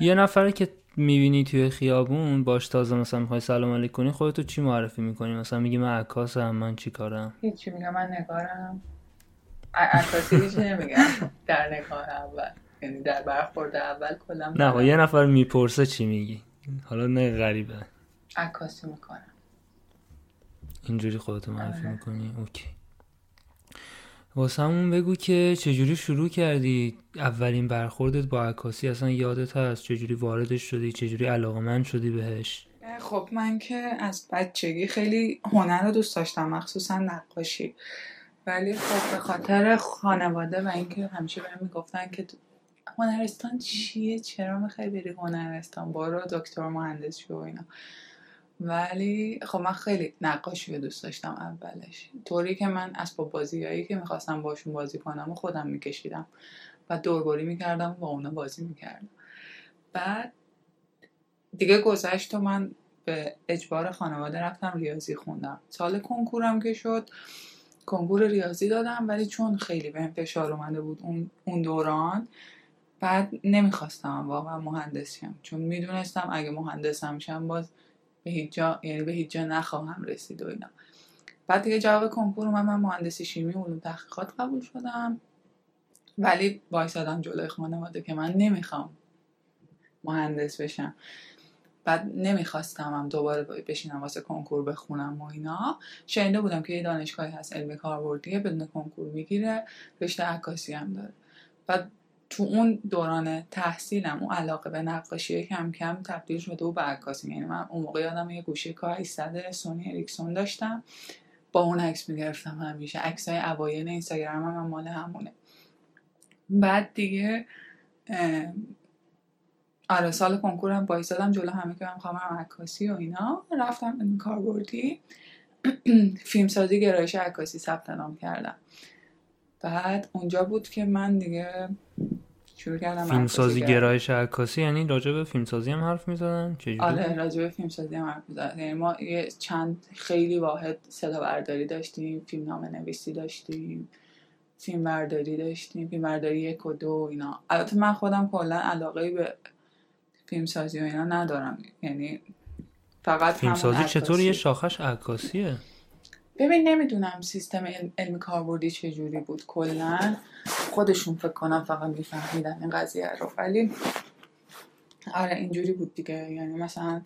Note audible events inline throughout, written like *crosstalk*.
یه نفر که می‌بینی توی خیابون باش تازه مثلا می‌خوای سلام علیک کنی خودتو چی معرفی می‌کنی؟ مثلا میگی من عکاسم من چی کارم؟ هیچی میگم من نگارم. عکاسی هیچ نمیگم. در نگاه اول. یعنی در برخورد اول کلا نه یه نفر می‌پرسه چی میگی. حالا نه غریبه. عکاسی می‌کنم. اینجوری خودتو معرفی آره. می‌کنی؟ اوکی. واسمون بگو که چجوری شروع کردی؟ اولین برخوردت با عکاسی اصلا یادت هست؟ چجوری واردش شدی؟ چجوری علاقمند شدی بهش؟ خب من که از بچگی خیلی هنر رو دوست داشتم مخصوصا نقاشی. ولی خب به خاطر خانواده و اینکه همیشه بهم می‌گفتن که هنرستان چیه؟ چرا می‌خوای بری هنرستان؟ برو دکتر مهندس شو اینا. ولی خب من خیلی نقاشی رو دوست داشتم اولش. طوری که من اسباب بازیایی که می‌خواستم باشون بازی کنم و خودم میکشیدم. و دوربری می‌کردم و با اونا بازی می‌کردم. بعد دیگه گذشت و من به اجبار خانواده رفتم ریاضی خوندم. سال کنکورم که شد کنکور ریاضی دادم ولی چون خیلی بهم فشار اومده بود اون, اون دوران بعد نمی‌خواستم واقعا مهندسیم چون می‌دونستم اگه مهندسم شم باز به هیچ جا یعنی به هیچ جا نخواهم رسید و اینا. بعد دیگه جواب کنکور من من مهندسی شیمی علوم تحقیقات قبول شدم. ولی وایسادم جلوی خانواده که من نمی‌خوام مهندس بشم. بعد نمی‌خواستم هم دوباره بشینم واسه کنکور بخونم و اینا. شنیده بودم که یه دانشگاهی هست علم کاربردیه بدون کنکور می‌گیره رشته عکاسی هم داره. بعد تو اون دوران تحصیلم اون علاقه به نقاشی کم کم تبدیل شده و به عکاسی یعنی من اون موقع یادم یه گوشی کا 800 سونی اریکسون داشتم. با اون عکس می‌گرفتم همیشه. عکسای اوایل اینستاگرام هم, مال همونه. بعد دیگه آره سال کنکورم بایستادم جلو همه که من خواهم عکاسی و اینا. رفتم این کاربردی *clears throat* فیلمسازی گرایش عکاسی ثبت نام کردم. بعد اونجا بود که من دیگه شروع کردم فیلمسازی گرایش عکاسی یعنی راجع به فیلمسازی هم حرف می‌زدن؟ چجوری؟ آره راجع به فیلمسازی هم حرف می‌زدن. یعنی ما یه چند خیلی واحد صدا برداری داشتیم فیلم نام نویسی داشتیم فیلم برداری داشتیم فیلم برداری یک و دو اینا. البته من خودم کلا علاقه به فیلمسازی و اینا ندارم. یعنی فقط فیلمسازی چطور؟ یه شاخش عکاسیه. ببین نمی‌دونم سیستم علمی کاربردی چجوری بود. کلا خودشون فکر کنم فقط میفهمیدن این قضیه رو. ولی آره اینجوری بود دیگه. یعنی مثلا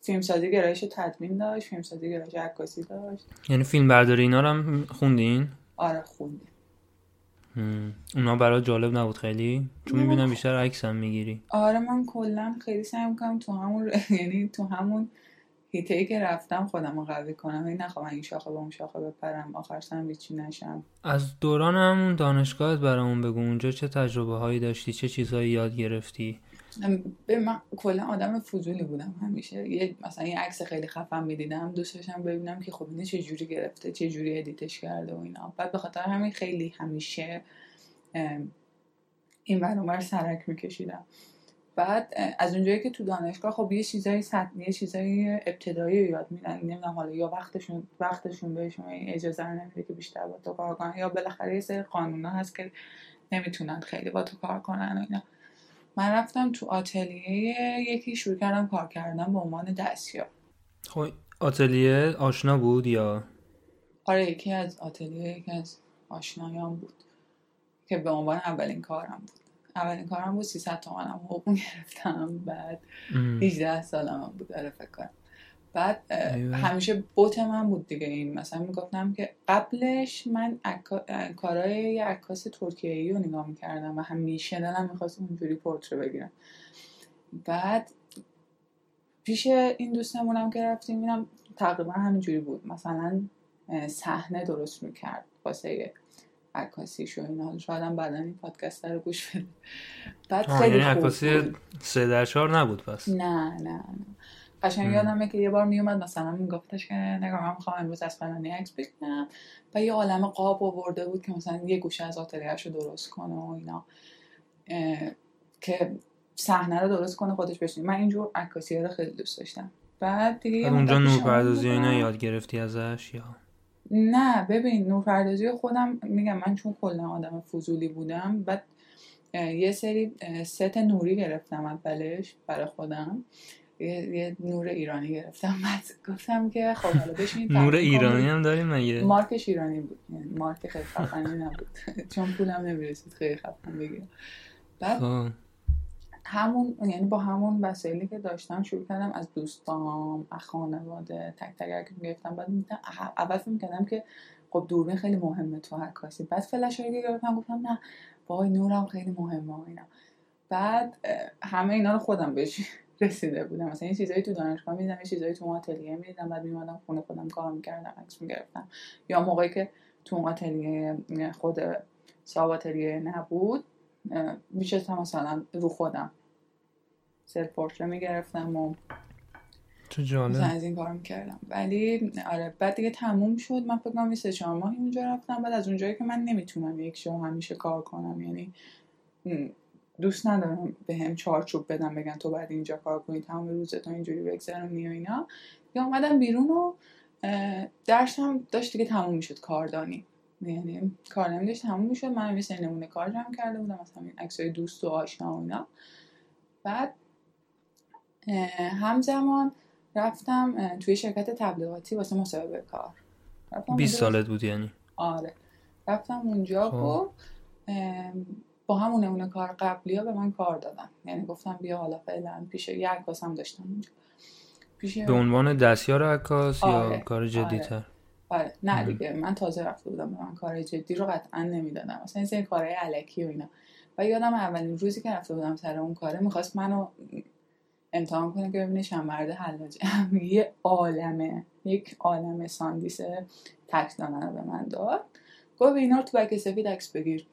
فیلمسازی گرایش تدوین داشت فیلمسازی گرایش عکاسی داشت. یعنی فیلم برداری اینا رو هم خوندین؟ آره خوندیم. اونا برای جالب نبود خیلی؟ چون می‌بینم بیشتر عکس هم می‌گیری. آره من کلا خیلی سعی می‌کنم تو همون *laughs* یعنی تو همون هیته ای که رفتم خودم رو قوی کنم. این نخواهم این شاخه به اون شاخه بپرم آخر سرم چی نشم. از دوران همون دانشگاهت برامون بگو. اونجا چه تجربه هایی داشتی؟ چه چیزهایی یاد گرفتی؟ به من کلا آدم فضولی بودم همیشه. یه مثلا یه عکس خیلی خفن می‌دیدم. دوست داشتم ببینم که خب اینه چه جوری گرفته چه جوری ادیتش کرده و اینا. بعد به خاطر همین خیلی همیشه این ور سرک میکشیدم. بعد از اونجایی که تو دانشگاه خب یه چیزای سطحی یه چیزای ابتدایی رو یاد میدن. نمی‌دونم حالا یا وقتشون وقتشون بهشون اجازه رو نمیده که بیشتر با تو کار کنن یا بالاخره یه سری قانونا هست که نمی‌تونن خیلی با تو کار کنن و اینا. من رفتم تو آتلیه یکی شروع کردم کار کردن به عنوان دستیار. خب آتلیه آشنا بود یا؟ آره یکی از آتلیه یکی از آشنایان بود که به عنوان اولین کارم بود. اولین کارم بود 300 تومنم حقوق گرفتم بعد 18 سالم بود داره فکر کنم. بعد همیشه بوت من بود دیگه این مثلا می‌گفتم که قبلش من کارهای یه عکاس ترکیه ای رو نگاه می‌کردم و همیشه دلم می‌خواست اونجوری پورتره بگیرم. بعد پیش این دوستمونم که رفتیم اینم تقریبا همینجوری بود. مثلا صحنه درست می‌کرد واسه عکاسیش و اینا. شاید هم بعدا این پادکست رو گوش بده. بعد خیلی یعنی عکاسی سه در چهار نبود پس. نه نه نه. قشنگ یادمه که یه بار میومد مثلا میگفتش که نگاه من می‌خوام امروز از فلانی عکس بگیرم. و یه عالم قاب آورده بود که مثلا یه گوشه از آتلیهش رو درست کنه و اینا. که صحنه رو درست کنه خودش بشین من اینجور عکاسی رو خیلی دوست داشتم. بعد دیگه اونجا نورپردازی اینا یاد گرفتی ازش یا؟ نه ببین نورپردازی خودم میگم من چون کلا آدم فضولی بودم بعد یه سری ست نوری گرفتم اولش برای خودم. یه, یه نور ایرانی گرفتم. *laughs* بعد گفتم که خب حالا بشین نور ایرانی هم داریم مگه؟ مارکش ایرانی بود. یعنی مارک خیلی خفنی نبود. *laughs* چون پولم نمی‌رسید خیلی خفن بگیرم. بعد خب. همون یعنی با همون وسایلی که داشتم شروع کردم از دوستام از خانواده تک تک که می‌گرفتم. بعد میدم اول فکر می‌کردم که خب دوربین خیلی مهمه تو عکاسی بعد فلش که گرفتم گفتم نه وای نورم خیلی مهمه اینا. بعد همه اینا رو خودم بهش *laughs* رسیده بودم. مثلا این چیزایی تو دانشگاه می‌دیدم این چیزایی تو آتلیه می‌دیدم. بعد میمادم خونه خودم کار می‌کردم عکس می‌گرفتم. یا موقعی که تو آتلیه خود ساب آتلیه نبود میشستم مثلا رو خودم سلف پورتره می‌گرفتم و تو جالب از این کار می‌کردم. ولی آره بعد دیگه تموم شد. من فکر کنم سه چهار ماهی اونجا رفتم. بعد از اونجایی که من نمی‌تونم یک شو همیشه کار کنم. یعنی دوست ندارم به هم چارچوب بدم بگن تو بعد اینجا کار کنی تمام روز تو اینجوری بگذرونی و اینا. یا اومدم بیرون و درسم داشت دیگه تموم می‌شد کاردانی. یعنی کار داشت تموم می‌شد. من مثل نمونه کار جمع کرده بودم. مثلا این عکسای دوست و آشنا و اینا. بعد همزمان رفتم توی شرکت تبلیغاتی واسه مصاحبه کار. 20 سالت بود یعنی؟ آره. رفتم اونجا و با همون نمونه کار قبلی ها به من کار دادن. یعنی گفتم بیا حالا فعلا پیش یه عکاس هم داشتم اونجا. پیش به عنوان دستیار عکاس آره. یا کار جدی تر آره. آره. نه دیگه من تازه رفته بودم به من کار جدی رو قطعا نمی‌دادن. مثلا این کارهای الکی و اینا. و یادم اولین روزی که رفته بودم سر اون کاره می‌خواست منو امتحان کنه که ببینه چند مرد حلاجه. *laughs* یه عالمه. یک عالم ساندیس تک دانه رو به من داد. گفت اینا رو تو back سفید عکس بگیر.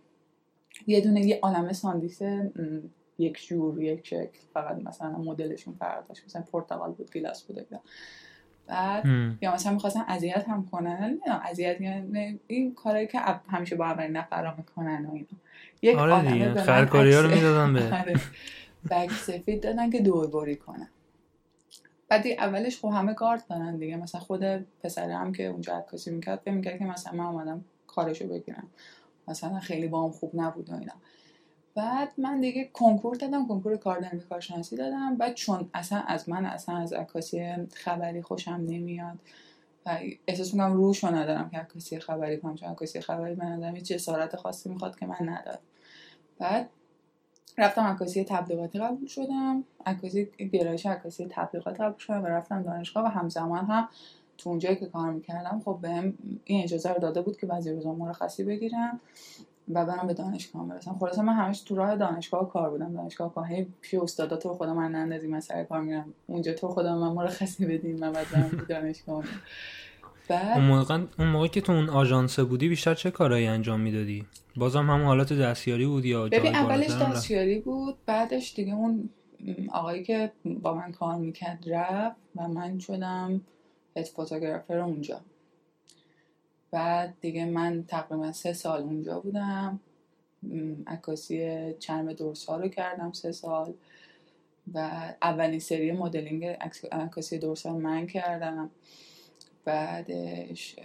یه دونه یه عالمه ساندیس یک جور یک شکل فقط مثلا مدلشون فرق داشت مثلا پرتقال بود گیلاس بود بعد یا مثلا می‌خواستن اذیت هم کنن. اذیت یعنی این کارهایی که همیشه با اولین نفر می‌کنن و اینا. یک آره دیگه. خرکاری ها رو می‌دادن به *laughs* آره. بگ سفید دادن که دوربری کنن. بعد اولش خب همه کارت دارن دیگه. مثلا خود پسره هم که اونجا عکاسی می‌کرد فکر می‌کرد که مثلا من اومدم کارشو بگیرم. مثلا خیلی با هم خوب نبود و اینا. بعد من دیگه کنکور دادم کنکور کاردانی کارشناسی دادم. بعد چون اصلا از من اصلا از عکاسی خبری خوشم نمیاد و احساس می‌کنم روشو ندارم که عکاسی خبری کنم. چون عکاسی خبری من ندارم هیچ جسارت خاصی می‌خواد که من ندارم. بعد رفتم عکاسی تبلیغاتی قبول شدم. عکاسی گرایش عکاسی تبلیغات قبول شدم و رفتم دانشگاه و همزمان هم تو اونجایی که کار می‌کردم خب بهم این اجازه رو داده بود که بعضی روزا مرخصی بگیرم و برم به دانشگاه برسم. خلاصه من همش تو راه دانشگاه کار بودم. دانشگاه کار هی پیش استادا تو خدا من نندازی من سر کار میرم. اونجا تو خدا من مرخصی بدین من بعد دانشگاه. بعد؟ اون موقع اون موقع که تو اون آژانس بودی بیشتر چه کارهایی انجام می‌دادی؟ بازم همون حالت دستیاری بود یا ببین اولش دستیاری بود بعدش دیگه اون آقایی که با من کار می‌کرد رفت و من شدم هد فوتوگرافر اونجا. بعد دیگه من تقریبا سه سال اونجا بودم. عکاسی چرم دورسال رو کردم سه سال. و اولین سری مدلینگ عکاسی دورسال من کردم. بعدش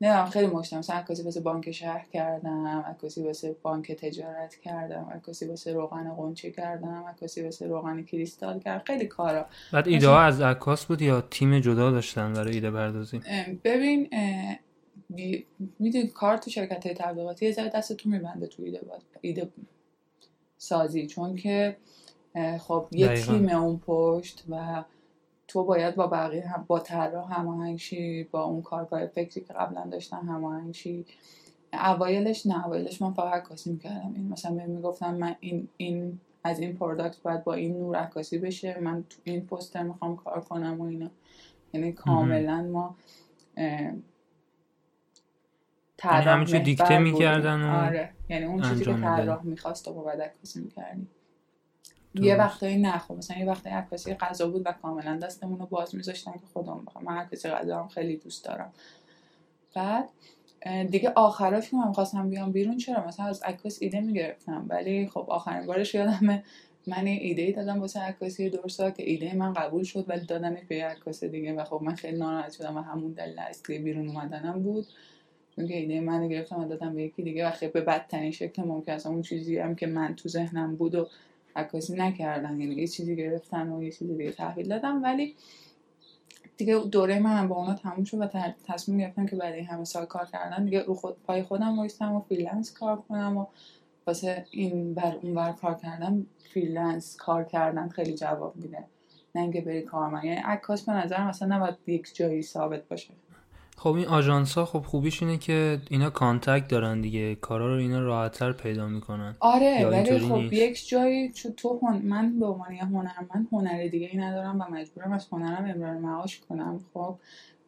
نه خیلی مشتم مثلا عکاسی واسه بانک شهر کردم عکاسی واسه بانک تجارت کردم عکاسی واسه روغن قنچه کردم عکاسی واسه روغن کریستال کردم. خیلی کارا. بعد ایده ها از عکاس بود یا تیم جدا داشتن برای ایده بردازی؟ ببین می‌دونی کار تو شرکت های تبلیغاتی یه ذره دستتون میبنده تو ایده بود. ایده سازی. چون که خب یه تیم اون پشت و تو باید با بقیه هم با طراح هماهنگ با اون کارگاه فکری که قبلا داشتم هماهنگ شی اوایلش نه اوایلش من فقط عکاسی می‌کردم. این مثلا بهم می‌گفتم من این این از این پروداکت باید با این نور عکاسی بشه. من تو این پوستر می‌خوام کار کنم و اینا. یعنی کاملا ما یعنی همه دیکته می‌کردن و آره. یعنی اون چیزی که طراح می‌خواست و بعد عکاسی می‌کردیم. یه وقتایی نه. خب مثلا یه وقتایی عکاسی غذا بود و کاملا دستمون رو باز میذاشتن که خودم بخوام. من عکاسی غذا هم خیلی دوست دارم. بعد دیگه آخراش که من خواستم بیام بیرون چرا؟ مثلا از عکاس ایده می‌گرفتم. ولی خب آخرین بارش یادمه من ایده ای دادم واسه عکاسی درستا که ایده من قبول شد ولی دادنش به عکاس دیگه و خب من خیلی ناراحت شدم و همون دلیل اصلی بیرون اومدنم بود. چون که ایده منو گرفتن و دادن به یکی دیگه و خیلی به بدترین شکل ممکن است. اون چیزی هم که من تو ذهنم بود و عکاسی نکردن یعنی یه چیزی گرفتن و یه چیزی دیگه تحویل دادن. ولی دیگه دوره من با اونا تموم شد و تصمیم گرفتم که برای همه سال کار کردن دیگه رو خود پای خودم وایستم و freelance کار کنم و واسه این بر اون بر کار کردن freelance کار کردن خیلی جواب میده. نه اینکه بری کارمند یعنی عکاس به نظرم اصلا نباید یک جایی ثابت باشه. خب این آژانس ها خب خوبیش اینه که اینا contact دارن دیگه. کارا رو اینا راحتتر پیدا می‌کنن. آره ولی خب نیست. یک جایی چون تو هن... من به عنوان هنرمند هنر دیگه ای ندارم و مجبورم از هنرم امرار معاش کنم خب.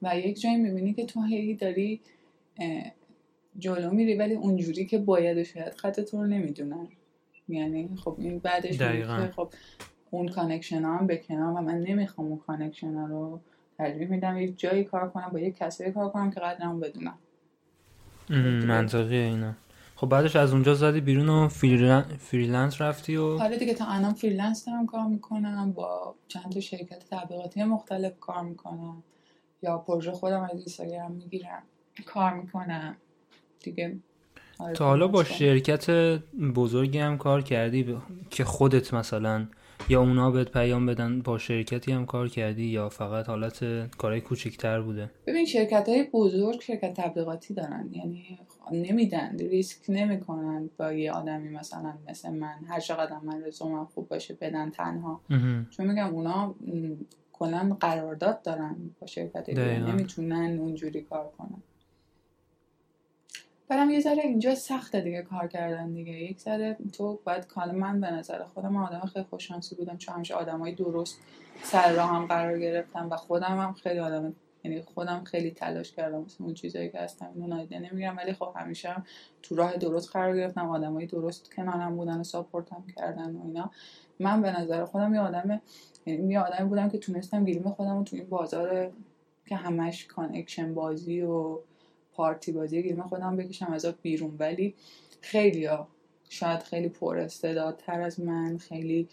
و یک جایی می‌بینی که تو هی داری جلو میری ولی اونجوری که باید شاید خط تو رو نمی‌دونن. یعنی خب این بعدش خب اون connection ها هم بکنم و من نمی‌خوام اون connection رو ترجیح میدم یک جایی کار کنم با یک کسایی کار کنم که قدرمو بدونن. منطقیه اینا. خب بعدش از اونجا زدی بیرون و freelance رفتی و آره دیگه تا الان freelance دارم کار می‌کنم با چند تا شرکت تبلیغاتی مختلف کار می‌کنم. یا پروژه خودم از اینستاگرام می‌گیرم کار می‌کنم. دیگه آره تا حالا با شرکت بزرگی هم کار کردی که خودت مثلا یا اونا بهت پیام بدن با شرکتی هم کار کردی یا فقط حالت کارهای کوچکتر بوده؟ ببین شرکت های بزرگ شرکت تبلیغاتی دارن. یعنی نمیدن ریسک نمی‌کنن با یه آدمی مثلا مثل من. هر چقدر من رزومم خوب باشه بدن تنها. چون میگم اونا کلا قرارداد دارن با شرکت نمی‌تونن اونجوری کار کنن. برم یه ذره اینجا سخته دیگه کار کردن دیگه. یک ذره تو باید کال من به نظر خودم آدم خیلی خوششانسی بودم چون همیشه آدمای درست سر راه هم قرار گرفتم و خودم هم خیلی آدم یعنی خودم خیلی تلاش کردم مثل اون چیزایی که هستم اینو نادیده نمیگم ولی خب همیشه هم تو راه درست قرار گرفتم آدمای درست کنارم بودن و ساپورتم کردن و اینا. من به نظر خودم یه آدم یعنی یه آدمی بودم که تونستم گلیم خودم رو تو این بازار که همش connection بازی و پارتی بازی گلیم خودم بکشم از بیرون. ولی خیلی ها شاید خیلی پر استعدادتر از من خیلی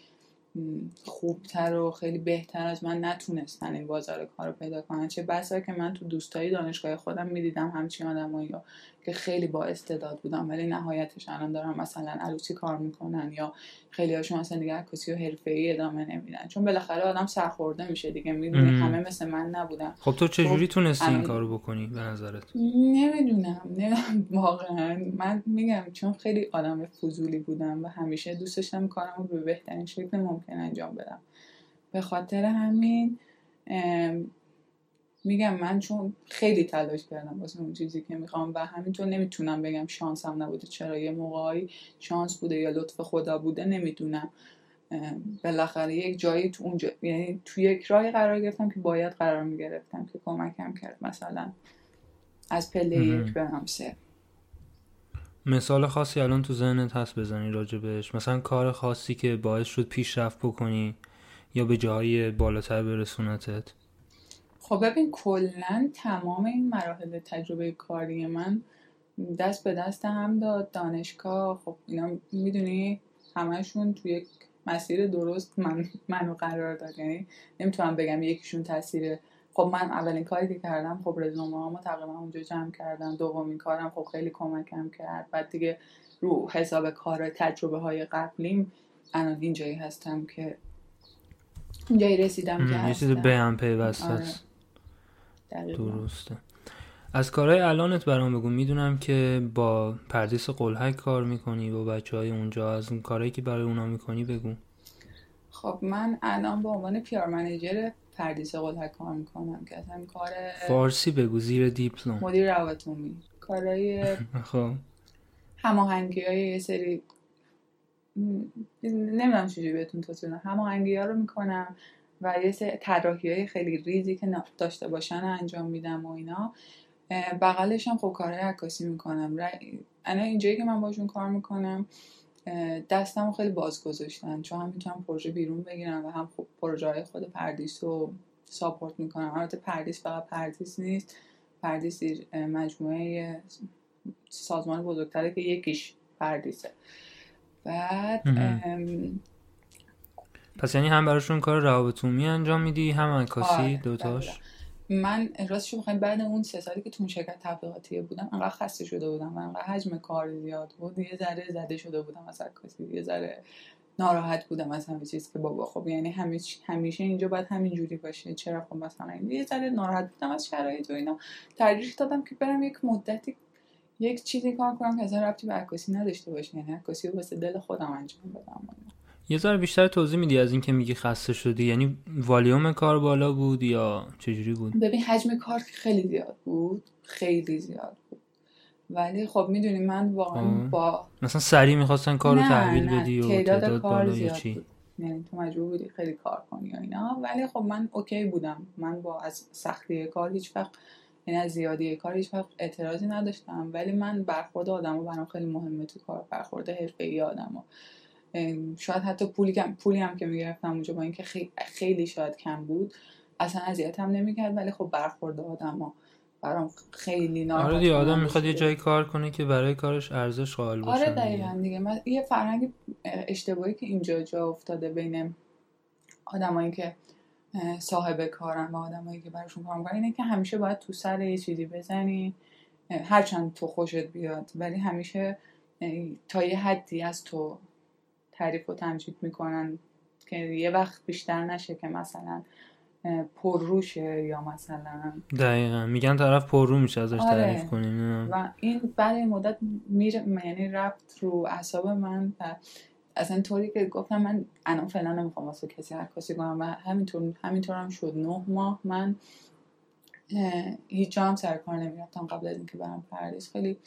خوبتر و خیلی بهتر از من نتونستن این بازار کار رو پیدا کنن. چه بسا که من تو دوستایی دانشگاه خودم می‌دیدم همچین آدمایی که خیلی با استعداد بودن ولی نهایتش الان دارن مثلا عروسی کار می‌کنن یا خیلی هاشون مثلا دیگه عکاسی و ای ادامه نمیدن. چون بالاخره آدم سرخورده میشه دیگه می‌دونی؟ همه مثل من نبودن. خب تو چجوری خب تونستی این کارو بکنی به نظرت؟ نمی‌دونم. نمی‌دونم واقعا. من میگم چون خیلی آدم فضولی بودم و همیشه دوست داشتم کارم رو به بهترین شکل ممکن انجام بدم. به خاطر همین میگم من چون خیلی تلاش کردم واسه اون چیزی که می‌خوام و همینطور نمی‌تونم بگم شانس هم نبوده. چرا یه موقعی شانس بوده یا لطف خدا بوده نمی‌دونم. بالاخره یک جایی تو اونجا یعنی تو یک راهی قرار گرفتم که باید قرار می‌گرفتم که کمکم کرد. مثلا از پله یک به سه. مثال خاصی الان تو ذهنت هست بزنی راجبش مثلا کار خاصی که باعث شد پیشرفت بکنی یا به جایی بالاتر برسونتت؟ خب ببین کلا تمام این مراحل تجربه کاری من دست به دست هم داد دانشگاه خب اینا می‌دونی همشون توی یک مسیر درست من منو قرار داد. یعنی نمی‌تونم بگم یکیشون تاثیر. خب من اولین کاری که کردم خب رزومه هامو تقریبا اونجا جمع کردم. دومین کارم خب خیلی کمکم کرد. بعد دیگه رو حساب کار تجربه های قبلیم الان اینجایی هستم که اینجایی رسیدم که یه چیز به هم پیوست آره. درسته. از کارهای الانت برام بگو. می‌دونم که با پردیس قلحک کار می‌کنی با بچه های اونجا از اون کارهایی که برای اونا می‌کنی بگو. خب من الان به عنوان پیار منیجر پردیس قلحک کار می‌کنم که اصلا کار فارسی بگو زیر دیپلم. مدیر روابط کارهای *laughs* خب. هماهنگی های یه سری نمی‌دونم چجوری بهتون توصیه هماهنگی ها رو می‌کنم. و یه سری های خیلی ریزی که داشته باشن انجام میدم و اینا. بغلش هم خب کارهای عکاسی می‌کنم. الان اینجایی که من باشون کار می‌کنم دستم خیلی باز گذاشتن. چون هم می‌تونم پروژه بیرون بگیرم و هم خب پروژه های خود پردیس رو support می‌کنم. البته پردیس فقط پردیس نیست. پردیس مجموعه سازمان بزرگتره که یکیش پردیسه. بعد پس یعنی هم براشون کار روابط انجام میدی هم عکاسی آره، دوتاش؟ من راستش بخوایم بعد اون سه سالی که تو شرکت تبلیغاتی بودم انقدر خسته شده بودم و انقدر حجم کار زیاد بود. یه ذره زده شده بودم از عکاسی یه ذره ناراحت بودم از همه چیز که بابا خب یعنی همیشه همیشه اینجا باید همین جوری باشه چرا خب مثلا یه ذره ناراحت بودم از شرایط و اینا. ترجیح دادم که برم یک مدتی یک چیزی کار کنم که اصلا ربطی به عکاسی نداشته باشه. یعنی عکاسی رو واسه دل خودم انجام بدم. یه ذره بیشتر توضیح میدی از اینکه میگی خسته شدی؟ یعنی والیوم کار بالا بود یا چجوری بود؟ ببین حجم کار خیلی زیاد بود. خیلی زیاد بود. ولی خب می‌دونی من واقعا با مثلا سریع می‌خواستن کار رو تحویل بدی و تعداد تعداد کار بالا زیاد چی؟ بود. یعنی تو مجبور بودی خیلی کار کنی و اینا. ولی خب من اوکی بودم. من با از سختی کار هیچ وقت یعنی از زیادی کار هیچ وقت اعتراضی نداشتم. ولی من برخورد آدم برام خیلی مهمه تو کار. برخورد حرفه‌ای آدم شاید حتی پولی پولی هم که می‌گرفتم اونجا با اینکه خیلی, خیلی شاید کم بود اصلا اذیتم نمی‌کرد ولی خب برخورد آدم برام خیلی ناراحت آره دیگه آدم می‌خواد یه. جایی کار کنه که برای کارش ارزش قائل باشه آره. دقیقا دیگه من یه فرهنگ اشتباهی که اینجا جا افتاده بین آدمایی که صاحب کارن و آدمایی که براشون کار می‌کنن اینه که همیشه باید تو سر یه چیزی بزنی هرچند تو خوشت بیاد ولی همیشه تا یه حدی از تو تعریف و تمجید می‌کنن که یه وقت بیشتر نشه که مثلا پرروشه یا مثلا. دقیقا. میگن طرف پررو میشه ازش آره. تعریف کنیم و این بعد این مدت میره یعنی رفت رو اعصاب من و اصلا طوری که گفتم من الان فعلا نمی‌خوام واسه کسی عکاسی کنم و همینطور همینطور هم شد. نه ماه من هیچ جا هم سر کار نمی‌رفتم قبل از اینکه برم پاریس. خیلی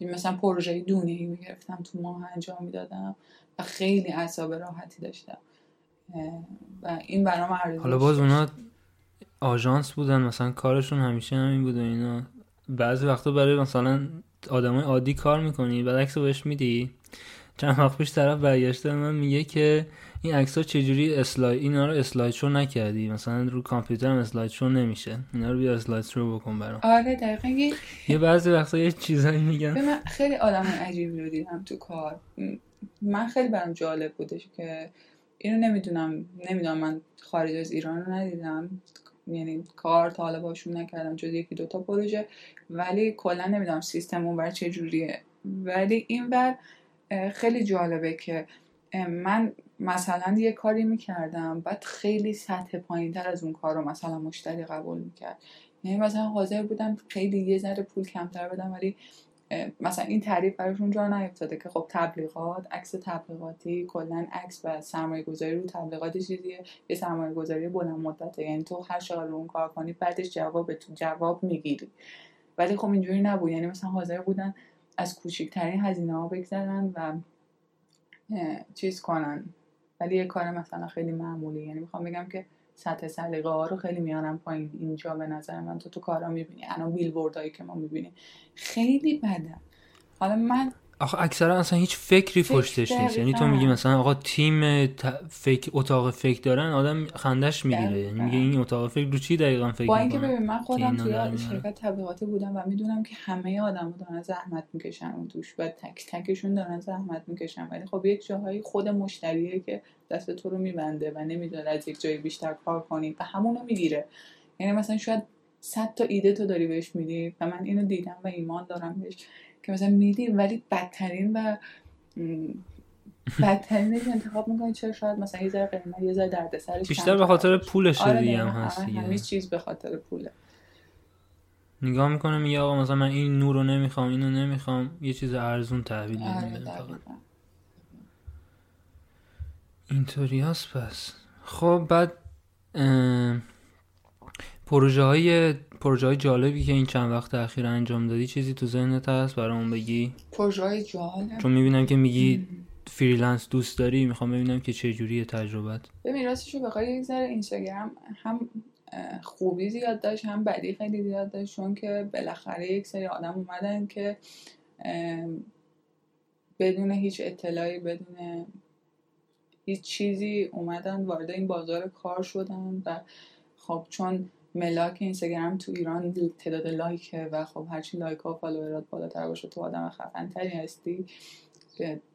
مثلا پروژه دونی می‌گرفتم تو ماه انجام می‌دادم. و خیلی اعصاب راحتی داشتم. و این برام ارزش حالا باز. اونا آژانس بودن مثلا کارشون همیشه همین بود و اینا. بعضی وقتا برای مثلا آدمای عادی کار می‌کنی بعد عکس رو بهش میدی. چند وقت پیش طرف برگشته به من میگه که این عکس ها چجوری اسلاید اینا رو اسلاید شو نکردی؟ مثلا رو کامپیوترم اسلاید شو نمیشه. اینا رو بیا اسلاید شو بکن برام. آره دقیقا. یه بعضی وقتا یه چیزایی میگن. من خیلی آدم عجیبی رو دیدم تو کار. من خیلی برام جالب بودش که اینو نمی‌دونم نمی‌دونم من خارج از ایران رو ندیدم. یعنی کار تا حالا باشون نکردم جز یکی دوتا پروژه. ولی کلا نمی‌دونم سیستم اونور چه جوریه. ولی این بر خیلی جالبه که من مثلا یه کاری می‌کردم بعد خیلی سطح پایین تر از اون کار رو مثلا مشتری قبول می‌کرد. یعنی مثلا حاضر بودم خیلی یه ذره پول کمتر بدم ولی مثلا این تعریف براشون جا نیفتاده که خب تبلیغات عکس تبلیغاتی کلا عکس و سرمایه گذاری رو تبلیغات چیزیه. یه سرمایه گذاری بلند مدته یعنی تو هر رو اون کار کنی بعدش جواب تو جواب می‌گیری. ولی خب اینجوری نبود. یعنی مثلا حاضر بودن از کوچکترین هزینه ها بگذرن و چیز کنن. ولی یه کار مثلا خیلی معمولی. یعنی می‌خوام بگم که سطح سلیقه ها رو خیلی میارن پایین. اینجا به نظر من تو تو کارا می‌بینی. الان بیلبوردهایی که ما می‌بینیم. خیلی بده حالا من آخه اکثرا اصلا هیچ فکری فکر پشتش نیست. یعنی تو. میگی مثلا آقا تیم فکر اتاق فکر دارن آدم خندش می‌گیره. یعنی میگه این اتاق فکر رو چی دقیقا فکر با اینکه ببین من خودم توی. شرکت تبلیغاتی بودم و می‌دونم که همه آدم دارن زحمت می‌کشن اون توش و تک تکشون دارن زحمت می‌کشن. ولی خب یک جاهایی خود مشتریه که دست تو رو میبنده و نمی‌ذاره از یک جای بیشتر کار کنی و همونو می‌گیره. یعنی مثلا شاید صد تا ایده تو داری بهش میدی و من اینو دیدم و ایمان دارم بهش. که مثلا میدی ولی بدترین و م، بدترین رو انتخاب می‌کنی چرا شاید مثلا یه ذره قیمت یه ذره دردسرش بیشتر به خاطر. پولشه آره دیگه هم. هست همه- دیگه همه چیز به خاطر پوله نگاه می‌کنه میگه آقا مثلا من این نور رو نمی‌خوام اینو نمی‌خوام یه چیز ارزون تحویل آره. دقیقاً. اینطوری هست پس خب بعد پروژه های پروژه های جالبی که این چند وقت اخیر انجام دادی چیزی تو ذهنت هست برامون بگی؟ پروژه های جالب. چون می‌بینم که میگی freelance دوست داری می‌خوام ببینم که چه جوریه تجربت. ببین راستش رو بخوای یک ذره اینستاگرام هم خوبی زیاد داشت هم بدی خیلی زیاد داشت چون که بالاخره یک سری آدم اومدن که بدون هیچ اطلاعی بدون هیچ چیزی اومدن وارد این بازار کار شدن و خب چون ملاک اینستاگرام تو ایران تعداد لایکه و خب هرچی لایک ها و فالوورات بالاتر باشه تو آدم خفن تری هستی.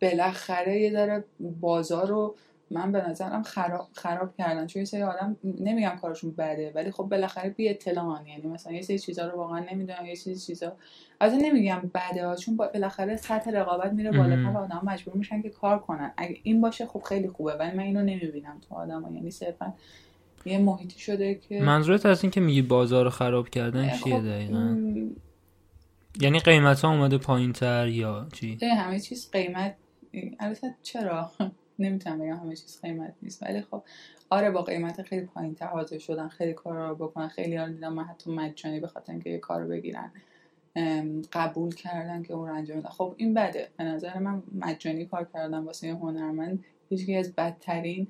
بالاخره یه ذره بازار رو من به نظرم خراب خراب کردن. چون یه سری آدم نمیگم کارشون بده ولی خب بالاخره بی اطلاعان یعنی مثلا یه سری چیزا رو واقعا نمی‌دونن یه سری چیزا. از نمیگم بده ها چون بالاخره سطح رقابت میره بالاتر و آدم مجبور میشن که کار کنن. اگه این باشه خب خیلی خوبه ولی من اینو نمی‌بینم تو آدم یعنی صرفا یه محیطی شده که منظورت از این که میگی بازار رو خراب کردن خب چیه دقیقا؟ یعنی قیمت ها اومده پایین تر یا چی؟ همه چیز قیمت البته چرا؟ *laughs* نمی‌تونم بگم همه چیز قیمت نیست. ولی خب آره با قیمت خیلی پایین تر حاضر شدن خیلی کار رو بکنن. خیلی ها دیدم من حتی مجانی بخاطر اینکه یه کار بگیرن قبول کردن که اون رو انجام بدن. خب این بده. به نظر من مجانی کار کردن واسه یه هنرمند. یکی از بدترین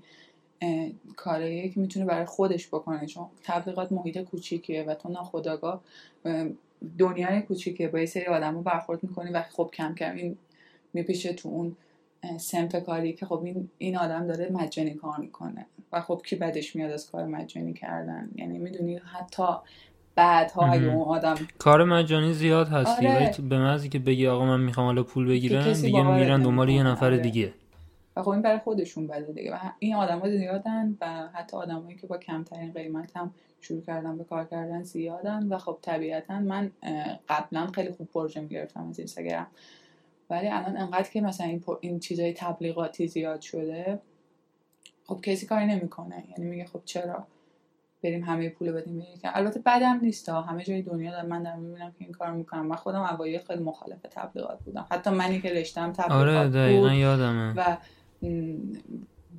کاریه که می‌تونه برای خودش بکنه. چون تبلیغات محیط کوچیکیه و تو ناخداگاه دنیای کوچیکه با یه سری آدم رو برخورد می‌کنی و خب کم کم این میپیشه تو اون سمت کاری که خب این, این آدم داره مجانی کار می‌کنه و خب کی بدش میاد از کار مجانی کردن؟ یعنی می‌دونی حتی بعدها اگه اون آدم کار مجانی زیاد هستی. آره. به محضی که بگی آقا من می‌خوام حالا پول بگیرم دیگه میرن دنبال یه نفر آره. دیگه. و خب این برای خودشون بده دیگه. و این آدما زیادن و حتی آدمایی که با کمترین قیمت هم شروع کردن به کار کردن زیادن و خب طبیعتا من قبلا خیلی خوب پروژه می‌گرفتم از اینستاگرام. ولی الان انقدر که مثلا این, این چیزای تبلیغاتی زیاد شده خب کسی کاری نمی‌کنه. یعنی میگه خب چرا بریم همه پول بدیم به البته بدم نیست ها. همه جای دنیا دارم من دارم می‌بینم که این کار می‌کنم من خودم اوایل خیلی مخالف تبلیغات بودم. حتی منی که رشتم تبلیغات آره بود یادمه. و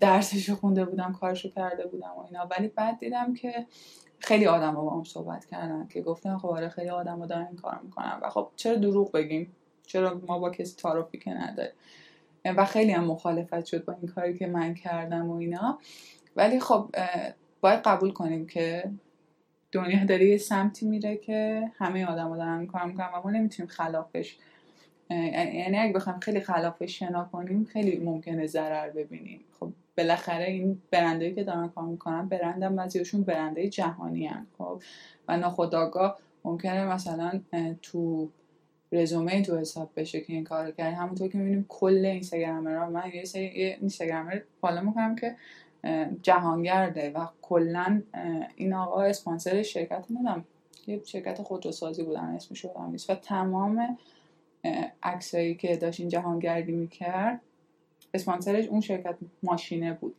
درسشو خونده بودم کارشو کرده بودم و اینا. ولی بعد دیدم که خیلی آدم با هم صحبت کردن که گفتن خب آره خیلی آدم دارن این کار می‌کنن و خب چرا دروغ بگیم؟ چرا ما با کسی تعارفی که نداره و خیلی هم مخالفت شد با این کاری که من کردم و اینا. ولی خب باید قبول کنیم که دنیا داره یه سمتی میره که همه آدم دارن کار می‌کنن و ما نمی‌تونیم خلافش یعنی اگه بخوایم خیلی خلافش شنا کنیم خیلی ممکنه ضرر ببینیم. خب بالاخره این برندهایی که دارن کار می‌کنن برندم بعضیشون برنده جهانی هن. خب. و ناخداگاه ممکنه مثلا تو رزومه تو حساب بشه که این کار کرد همونطور که می‌بینیم کل اینستاگرامرها من یه سری اینستاگرامر فالو می‌کنم که جهانگرده و کلا این آقا اسپانسر شرکت نمی‌دونم یه شرکت خودروسازی بودن اسمش رو و تمام عکسایی که داشت این جهانگردی می‌کرد اسپانسرش اون شرکت ماشینه بود.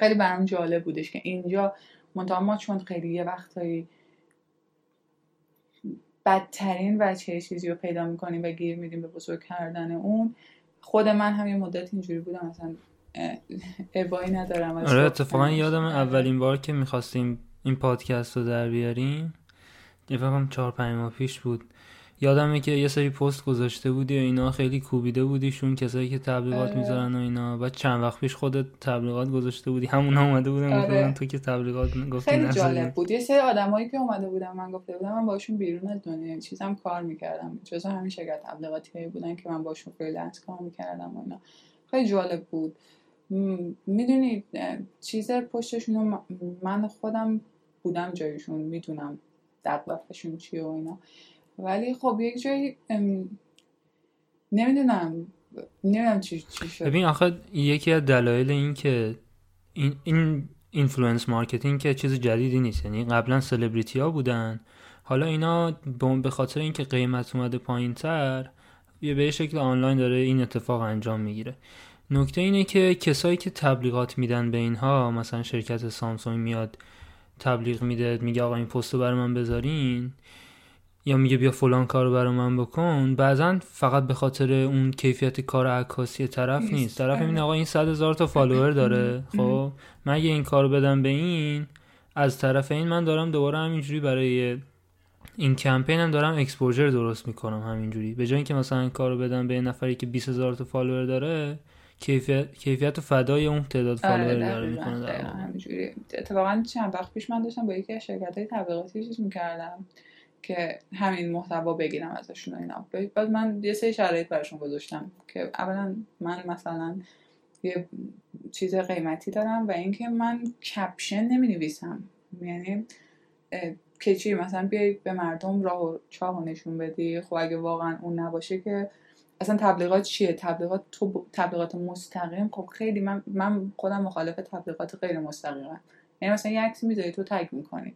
خیلی برام جالب بودش که اینجا منتها ما چون خیلی یه وقتایی بدترین وجه چیزی رو پیدا می‌کنیم و گیر میدیم به بزرگ کردن اون خود من هم یه مدت اینجوری بودم مثلا ابایی ندارم. آره اتفاقا یادم اولین بار که می‌خواستیم این پادکست رو در بیاریم فکر کنم چهار پنج ماه پیش بود. یادمه که یه سری پست گذاشته بودی و اینا خیلی کوبیده بودیشون کسایی که تبلیغات آره. می‌ذارن و اینا. بعد چند وقت پیش خودت تبلیغات گذاشته بودی. همون اومده بودن آره. تو که تبلیغات گفتی خیلی. جالب بود. یه سری آدمایی که اومده بودن من گفته بودم من باشون بیرون از دنیا چیزم کار می‌کردم. جزو همین شرکت تبلیغاتی بودن که من باشون freelance کار می‌کردم و اینا. خیلی جالب بود. می‌دونید چیز پشتشون من خودم بودم جایشون می‌دونم دغدغشون چیه و اینا. ولی خب یک جایی نمی‌دونم نمی‌دونم چی چی شد. ببین آخه یکی از دلایل این که این این influence marketing که چیز جدیدی نیست. یعنی قبلا سلبریتی ها بودن. حالا اینا به خاطر اینکه قیمت اومده پایین تر یه به شکل آنلاین داره این اتفاق انجام می‌گیره. نکته اینه که کسایی که تبلیغات میدن به اینها مثلا شرکت سامسونگ میاد تبلیغ میده میگه آقا این پستو برای من بذارین. یا میگه بیا فلان کارو برای من بکن بعضا فقط به خاطر اون کیفیت کار عکاسی طرف نیست. طرف این آقا این صد هزار تا فالوور داره خب؟ من اگه این کارو بدم به این از طرف این من دارم دوباره همینجوری برای این کمپین هم دارم exposure درست می‌کنم همینجوری. به جای اینکه مثلا این کارو بدم یه نفری که 20 هزار تا follower داره کیفیت کیفیت و فدای اون تعداد follower آره داره می‌کنه در همینجوری. اتفاقا چند وقت پیش من داشتم با یکی از شرکت های تبلیغاتی چیز می‌کردم. که همین محتوا بگیرم ازشون اینا. بعد من یه سری شرایط براشون گذاشتم که اولا من مثلا یه چیز قیمتی دارم و اینکه من caption نمی نویسم. یعنی که چی؟ مثلا بیای به مردم راه و چاه نشون بدی. خب اگه واقعا اون نباشه که اصلا تبلیغات چیه؟ تبلیغات تو تبلیغات مستقیم. خب خیلی من من خودم مخالف تبلیغات غیر مستقیمم. یعنی مثلا یه عکسی می‌ذاری تو تگ می‌کنی.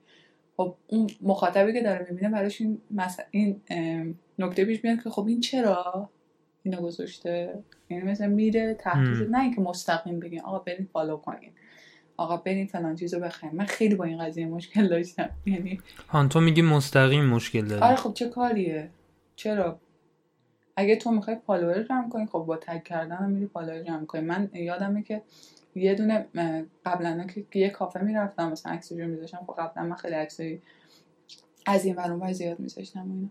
خب اون مخاطبی که داره می‌بینه براش این مثلا این نکته پیش میاد که خب این چرا اینو گذاشته؟ یعنی مثلا میره تحت نه اینکه مستقیم بگین آقا برید فالو کنین. آقا برین فلان چیزو بخرین. من خیلی با این قضیه مشکل داشتم. *laughs* یعنی هان تو میگی مستقیم مشکل داری. آره خب چه کاریه؟ چرا؟ اگه تو می‌خوای follower جمع کنی خب با tag کردن میری follower جمع کنی. من یادمه که یه دونه قبلا که یه کافه می‌رفتم مثلا عکس رو میذاشتم خب قبلا من خیلی عکسای از این ور زیاد میذاشتم اینا.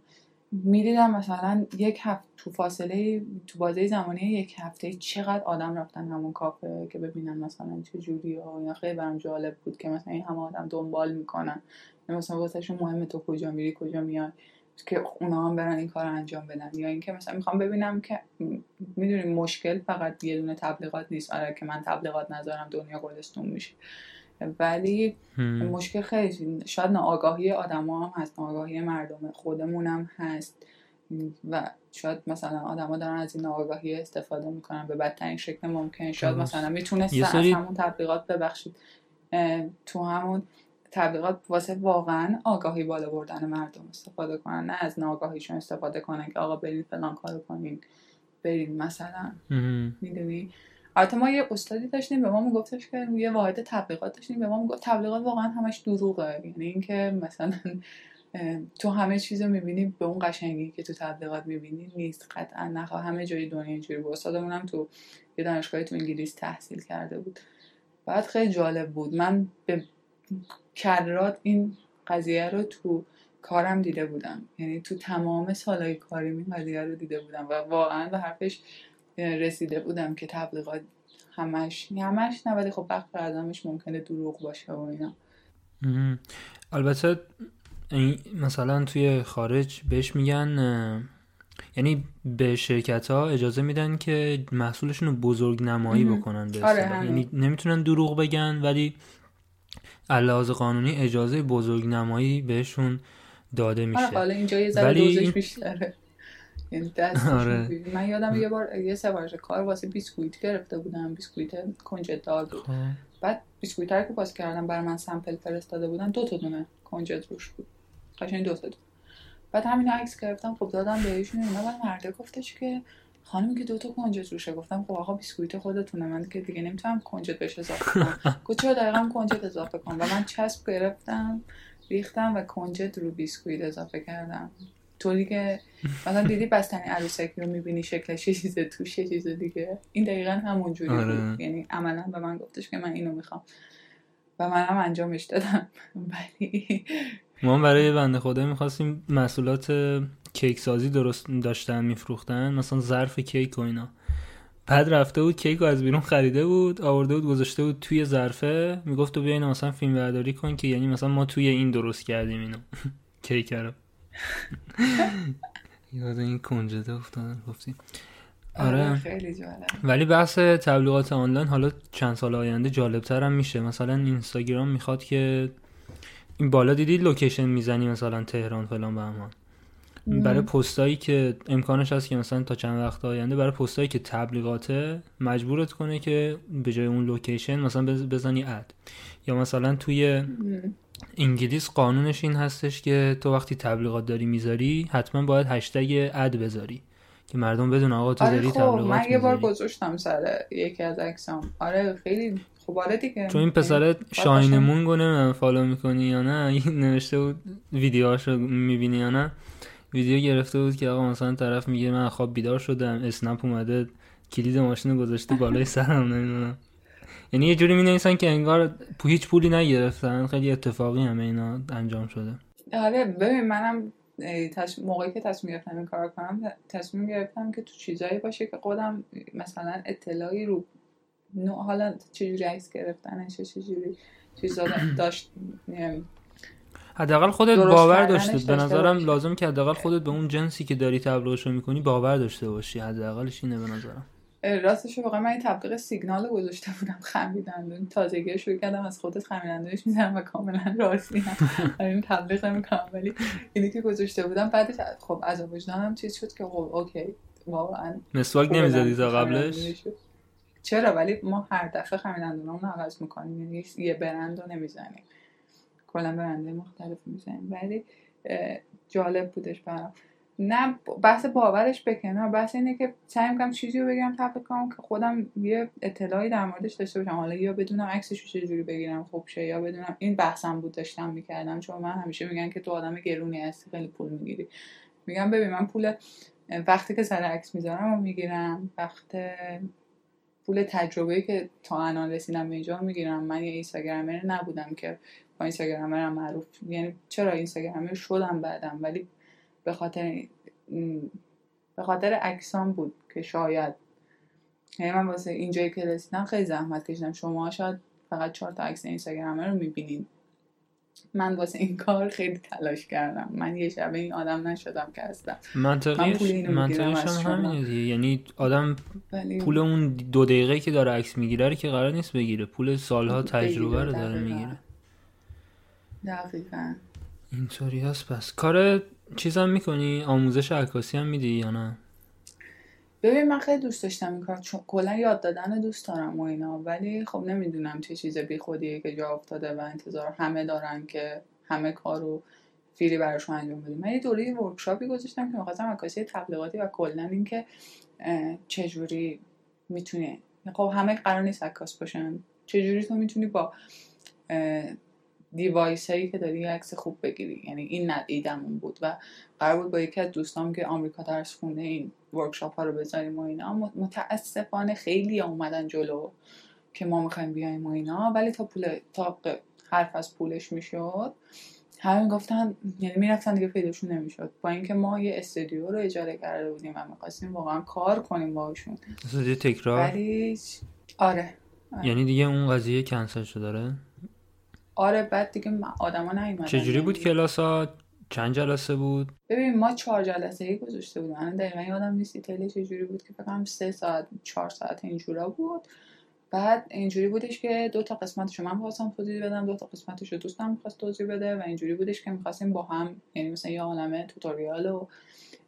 می‌دیدم مثلا یک هفته تو فاصله تو بازه زمانی یک هفته چقدر آدم رفتن همون کافه که ببینن مثلا چه جوری ها اینا. خیلی برام جالب بود که مثلا این همه آدم دنبال می‌کنن. مثلا واسهشون مهمه تو کجا میری کجا میای. که اونا هم برن این کار رو انجام بدن. یا اینکه مثلا می‌خوام ببینم که می‌دونیم مشکل فقط یه دونه تبلیغات نیست. آره که من تبلیغات نذارم دنیا گلستون میشه. ولی مشکل خیلی شاید ناآگاهی آدما هم هست ناآگاهی مردم خودمونم هست. و شاید مثلا آدما دارن از این ناآگاهی استفاده می‌کنن به بدترین شکل ممکن. شاید مثلا می‌تونستن از همون تبلیغات ببخشید. تو همون تبلیغات واسه واقعا آگاهی بالا بردن مردم استفاده کنن نه از ناآگاهیشون استفاده کنن که آقا برید فلان کارو کنین. برید مثلا. می‌دونی؟ البته ما یه استادی داشتیم به ما میگفتش که یه واحد تبلیغات داشتیم به ما می‌گفت تبلیغات واقعا همش دروغه. یعنی اینکه مثلا تو همه چیز رو می‌بینی به اون قشنگی که تو تبلیغات می‌بینی نیست. قطعا نه همه جای دنیا اینجوری بود. استادمون هم تو یه دانشگاهی تو انگلیس تحصیل کرده بود. بعد خیلی جالب بود. من به کرات این قضیه رو تو کارم دیده بودم. یعنی تو تمام سالهای کاری این قضیه رو دیده بودم و واقعا به حرفش رسیده بودم که تبلیغات همش همش نه ولی خب وقت آدمش ممکنه دروغ باشه و اینا. البته مثلا توی خارج بهش میگن یعنی به شرکت ها اجازه میدن که محصولشون رو بزرگ نمایی بکنن به آره یعنی نمی‌تونن دروغ بگن ولی علاوه قانونی اجازه بزرگ نمایی بهشون داده میشه. حالا اینجا یه ذره این... بیشتره. یعنی آره. من یادم یه بار یه سفارش کار واسه بیسکویت گرفته بودم. بیسکویت کنجد دار بود. خب. بعد بیسکویت که باز کردم برای من sample فرستاده بودن دو تا دونه کنجد روش بود. قشنگ دو تا دونه. بعد همین عکس گرفتم. خب دادم بهشون. اینا بعد مرده گفتش که خانمی که دو تا کنجد روشه گفتم خب آقا بیسکویت خودتونه. من که دیگه نمی‌تونم کنجد بهش اضافه کنم. *laughs* گفت چرا دقیقا کنجد اضافه کنم؟ و من چسب گرفتم ریختم و کنجد رو بیسکویت اضافه کردم. طوری که *laughs* مثلا دیدی بستنی عروسکی رو می‌بینی شکلش یه چیز توش یه چیز دیگه. این دقیقا همون جوری آره. بود یعنی عملا به من گفتش که من اینو می‌خوام. و من هم انجامش دادم. *laughs* ولی ما برای بنده خدا می‌خواستیم مسئولات کیک سازی درست داشتن میفروختن. مثلا ظرف کیک و اینا. بعد رفته بود کیک رو از بیرون خریده بود آورده بود گذاشته بود توی ظرفه. می‌گفت تو بیا اینو مثلا فیلم برداری کن که یعنی مثلا ما توی این درست کردیم اینو. *laughs* کیک رو. *laughs* یاد این کنجده افتادن گفتیم. آره, آره. خیلی جالب. ولی بحث تبلیغات آنلاین حالا چند سال آینده جالبتر هم میشه. مثلا اینستاگرام می‌خواد که این بالا دیدی location می‌زنی مثلا تهران فلان بهمان برای پستایی که امکانش هست که مثلا تا چند وقت آینده برای پستایی که تبلیغاته مجبورت کنه که به جای اون location مثلا بزنی ad. یا مثلا توی انگلیس قانونش این هستش که تو وقتی تبلیغات داری می‌ذاری حتما باید هشتگ ad بذاری که مردم بدونن آقا تو آره داری خب تبلیغات من یه بار گذاشتم سر یکی از عکسام. آره خیلی خب آره دیگه. چون این پسر شاین مونگو فالو می‌کنی یا نه نوشته بود ویدیوهاشو می‌بینی یا نه. ویدیو گرفته بود که آقا مثلا طرف میگه من خواب بیدار شدم اسنپ اومده کلید ماشین گذاشته بالای سرم نمی‌دونم. یعنی یه جوری می که انگار هیچ پولی نگرفتن خیلی اتفاقی همه اینا انجام شده. آره ببین منم موقعی که تصمیم گرفتم این کار کنم تصمیم گرفتم که تو چیزایی باشه که خودم مثلا اطلاعی رو حالا چجوری عکس گرفتنش چجوری چیزا داشت حداقل خودت باور داشته. به نظرم لازم که حداقل خودت به اون جنسی که داری تبلیغش رو می‌کنی باور داشته باشی. حداقلش اینه به نظرم. راستش واقعا من این تبلیغ سیگنال گذاشته بودم. خمیدن تازگی شروع کردم از خودت خمیدندش می‌زنم و کاملا راضی هم این تبلیغ نمی‌کنم. ولی اینی که گذاشته بودم بعد خب از وجدانم چیز شد که خب اوکی. واقعا مسواک نمی‌زدی تا قبلش؟ چرا؟ ولی ما هر دفعه خمیردندونامون رو عوض می‌کنیم. یعنی یه برند رو نمی‌زنیم. کلا برنده مختلف می‌زنیم. ولی جالب بودش برام. نه بحث باورش بکنه بحث اینه که سعی می‌کنم چیزی رو بگیرم تپ کنم که خودم یه اطلاعی در موردش داشته باشم. حالا یا بدونم عکسش رو چجوری بگیرم خوب شه یا بدونم این بحثم بود داشتم می‌کردم. چون من همیشه میگن که تو آدم گرونی هستی خیلی پول می‌گیری. میگم ببین من پول وقتی که سر عکس می‌ذارم و می‌گیرم. وقت پول تجربه که تا الان رسیدم به اینجا می‌گیرم. من یه اینستاگرامر نبودم که با اینستاگرامرم معروف. یعنی چرا اینستاگرامر شدم بعدم؟ ولی به خاطر به خاطر عکسام بود که شاید. یعنی من واسه اینجایی که رسیدم خیلی زحمت کشیدم. شما شاید فقط چهار تا عکس اینستاگرام رو می‌بینین. من واسه این کار خیلی تلاش کردم. من یه شبه این آدم نشدم که هستم. منطقیش منطقیش هم همینه یعنی آدم پول اون دو دقیقه که داره عکس می‌گیره که قرار نیست بگیره. پول سالها تجربه رو داره می‌گیره. دقیقا. اینطوری هست پس. کار چیزم می‌کنی؟ آموزش عکاسی هم میدی یا نه؟ ببین من خیلی دوست داشتم این کار چون کلا یاد دادن دوست دارم و اینا ولی خب نمی‌دونم چه چیز بی خودیه که جا افتاده و انتظار همه دارن که همه کارو free ی براشون انجام بدیم. من یه دوره workshop ی گذاشتم که می‌خواستم عکاسی تبلیغاتی و کلا اینکه چجوری می‌تونه خب همه قرار نیست عکاس باشن. چجوری تو می‌تونی با device هایی که داری عکس خوب بگیری. یعنی این ایده‌مون بود و قرار بود با یکی از دوستام که آمریکا درس خونده این workshop ها رو بذاریم و اینا. متاسفانه خیلی اومدن جلو که ما می‌خوایم بیایم و اینا. ولی تا پول تا حرف از پولش می‌شد همه گفتن یعنی می‌رفتن دیگه پیداشون نمی‌شد. با اینکه ما یه استودیو رو اجاره کرده بودیم و می‌خواستیم واقعا کار کنیم باشون استودیو تکرار؟ ولی آره. آره. یعنی دیگه اون قضیه کنسل شده داره آره بعد دیگه آدما نیومدن چجوری بود یعنی کلاسا چند جلسه بود؟ ببین ما چهار جلسه ای گذاشته بودیم. من دقیقا یادم نیست ایتالی چجوری بود که فکرم سه ساعت چهار ساعت اینجورا بود. بعد اینجوری بودش که دو تا قسمتش من خواستم توضیح بدم دو تا قسمتش رو دوستم می‌خواست توضیح بده و اینجوری بودش که می‌خواستیم با هم یعنی مثلا یه عالمه توتوریال و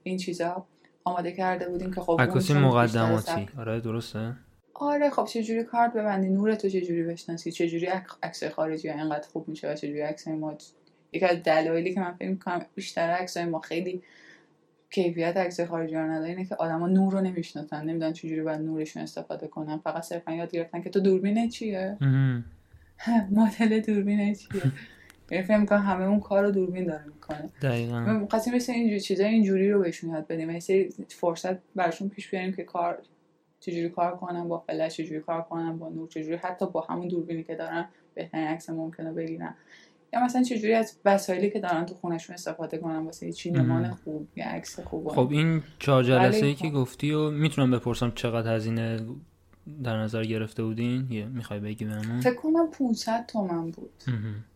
این چیزا آماده کرده بودیم که خب عکاسی مقدماتی. آره درسته. آره خب چجوری کارت ببندی؟ نور تو چجوری بشناسی؟ چجوری عکس خارجی ها اینقدر خوب میشه و چجوری عکس ما؟ یکی از دلایلی که من فکر می‌کنم بیشتر عکس ما خیلی کیفیت عکس خارجی ها نداره اینه که آدما نور رو نمی‌شناسن. نمی‌دونن چجوری باید نورشون استفاده کنن. فقط صرفا یاد گرفتن که تو دوربین چیه؟ *laughs* مدل دوربین چیه؟ یعنی فکر می‌کنم همه اون کار رو دوربین داره می‌کنه. دقیقاً. قصدی مثل اینجوری چیزای اینجوری رو بهشون یاد بدیم. یه سری فرصت براشون پیش بیاریم که کار چجوری کار کنم با فلش چجوری کار کنم با نور چجوری حتی با همون دوربینی که دارن بهترین عکس ممکنه بگیرن یا مثلا چجوری از وسایلی که دارن تو خونشون استفاده کنم واسه چینمان خوب یا عکس خوب. خب این چهار جلسه ای که گفتی و می‌تونم بپرسم چقدر هزینه در نظر گرفته بودین؟ یه می‌خوای بگی بهمون؟ فکر کنم 500 تومن بود.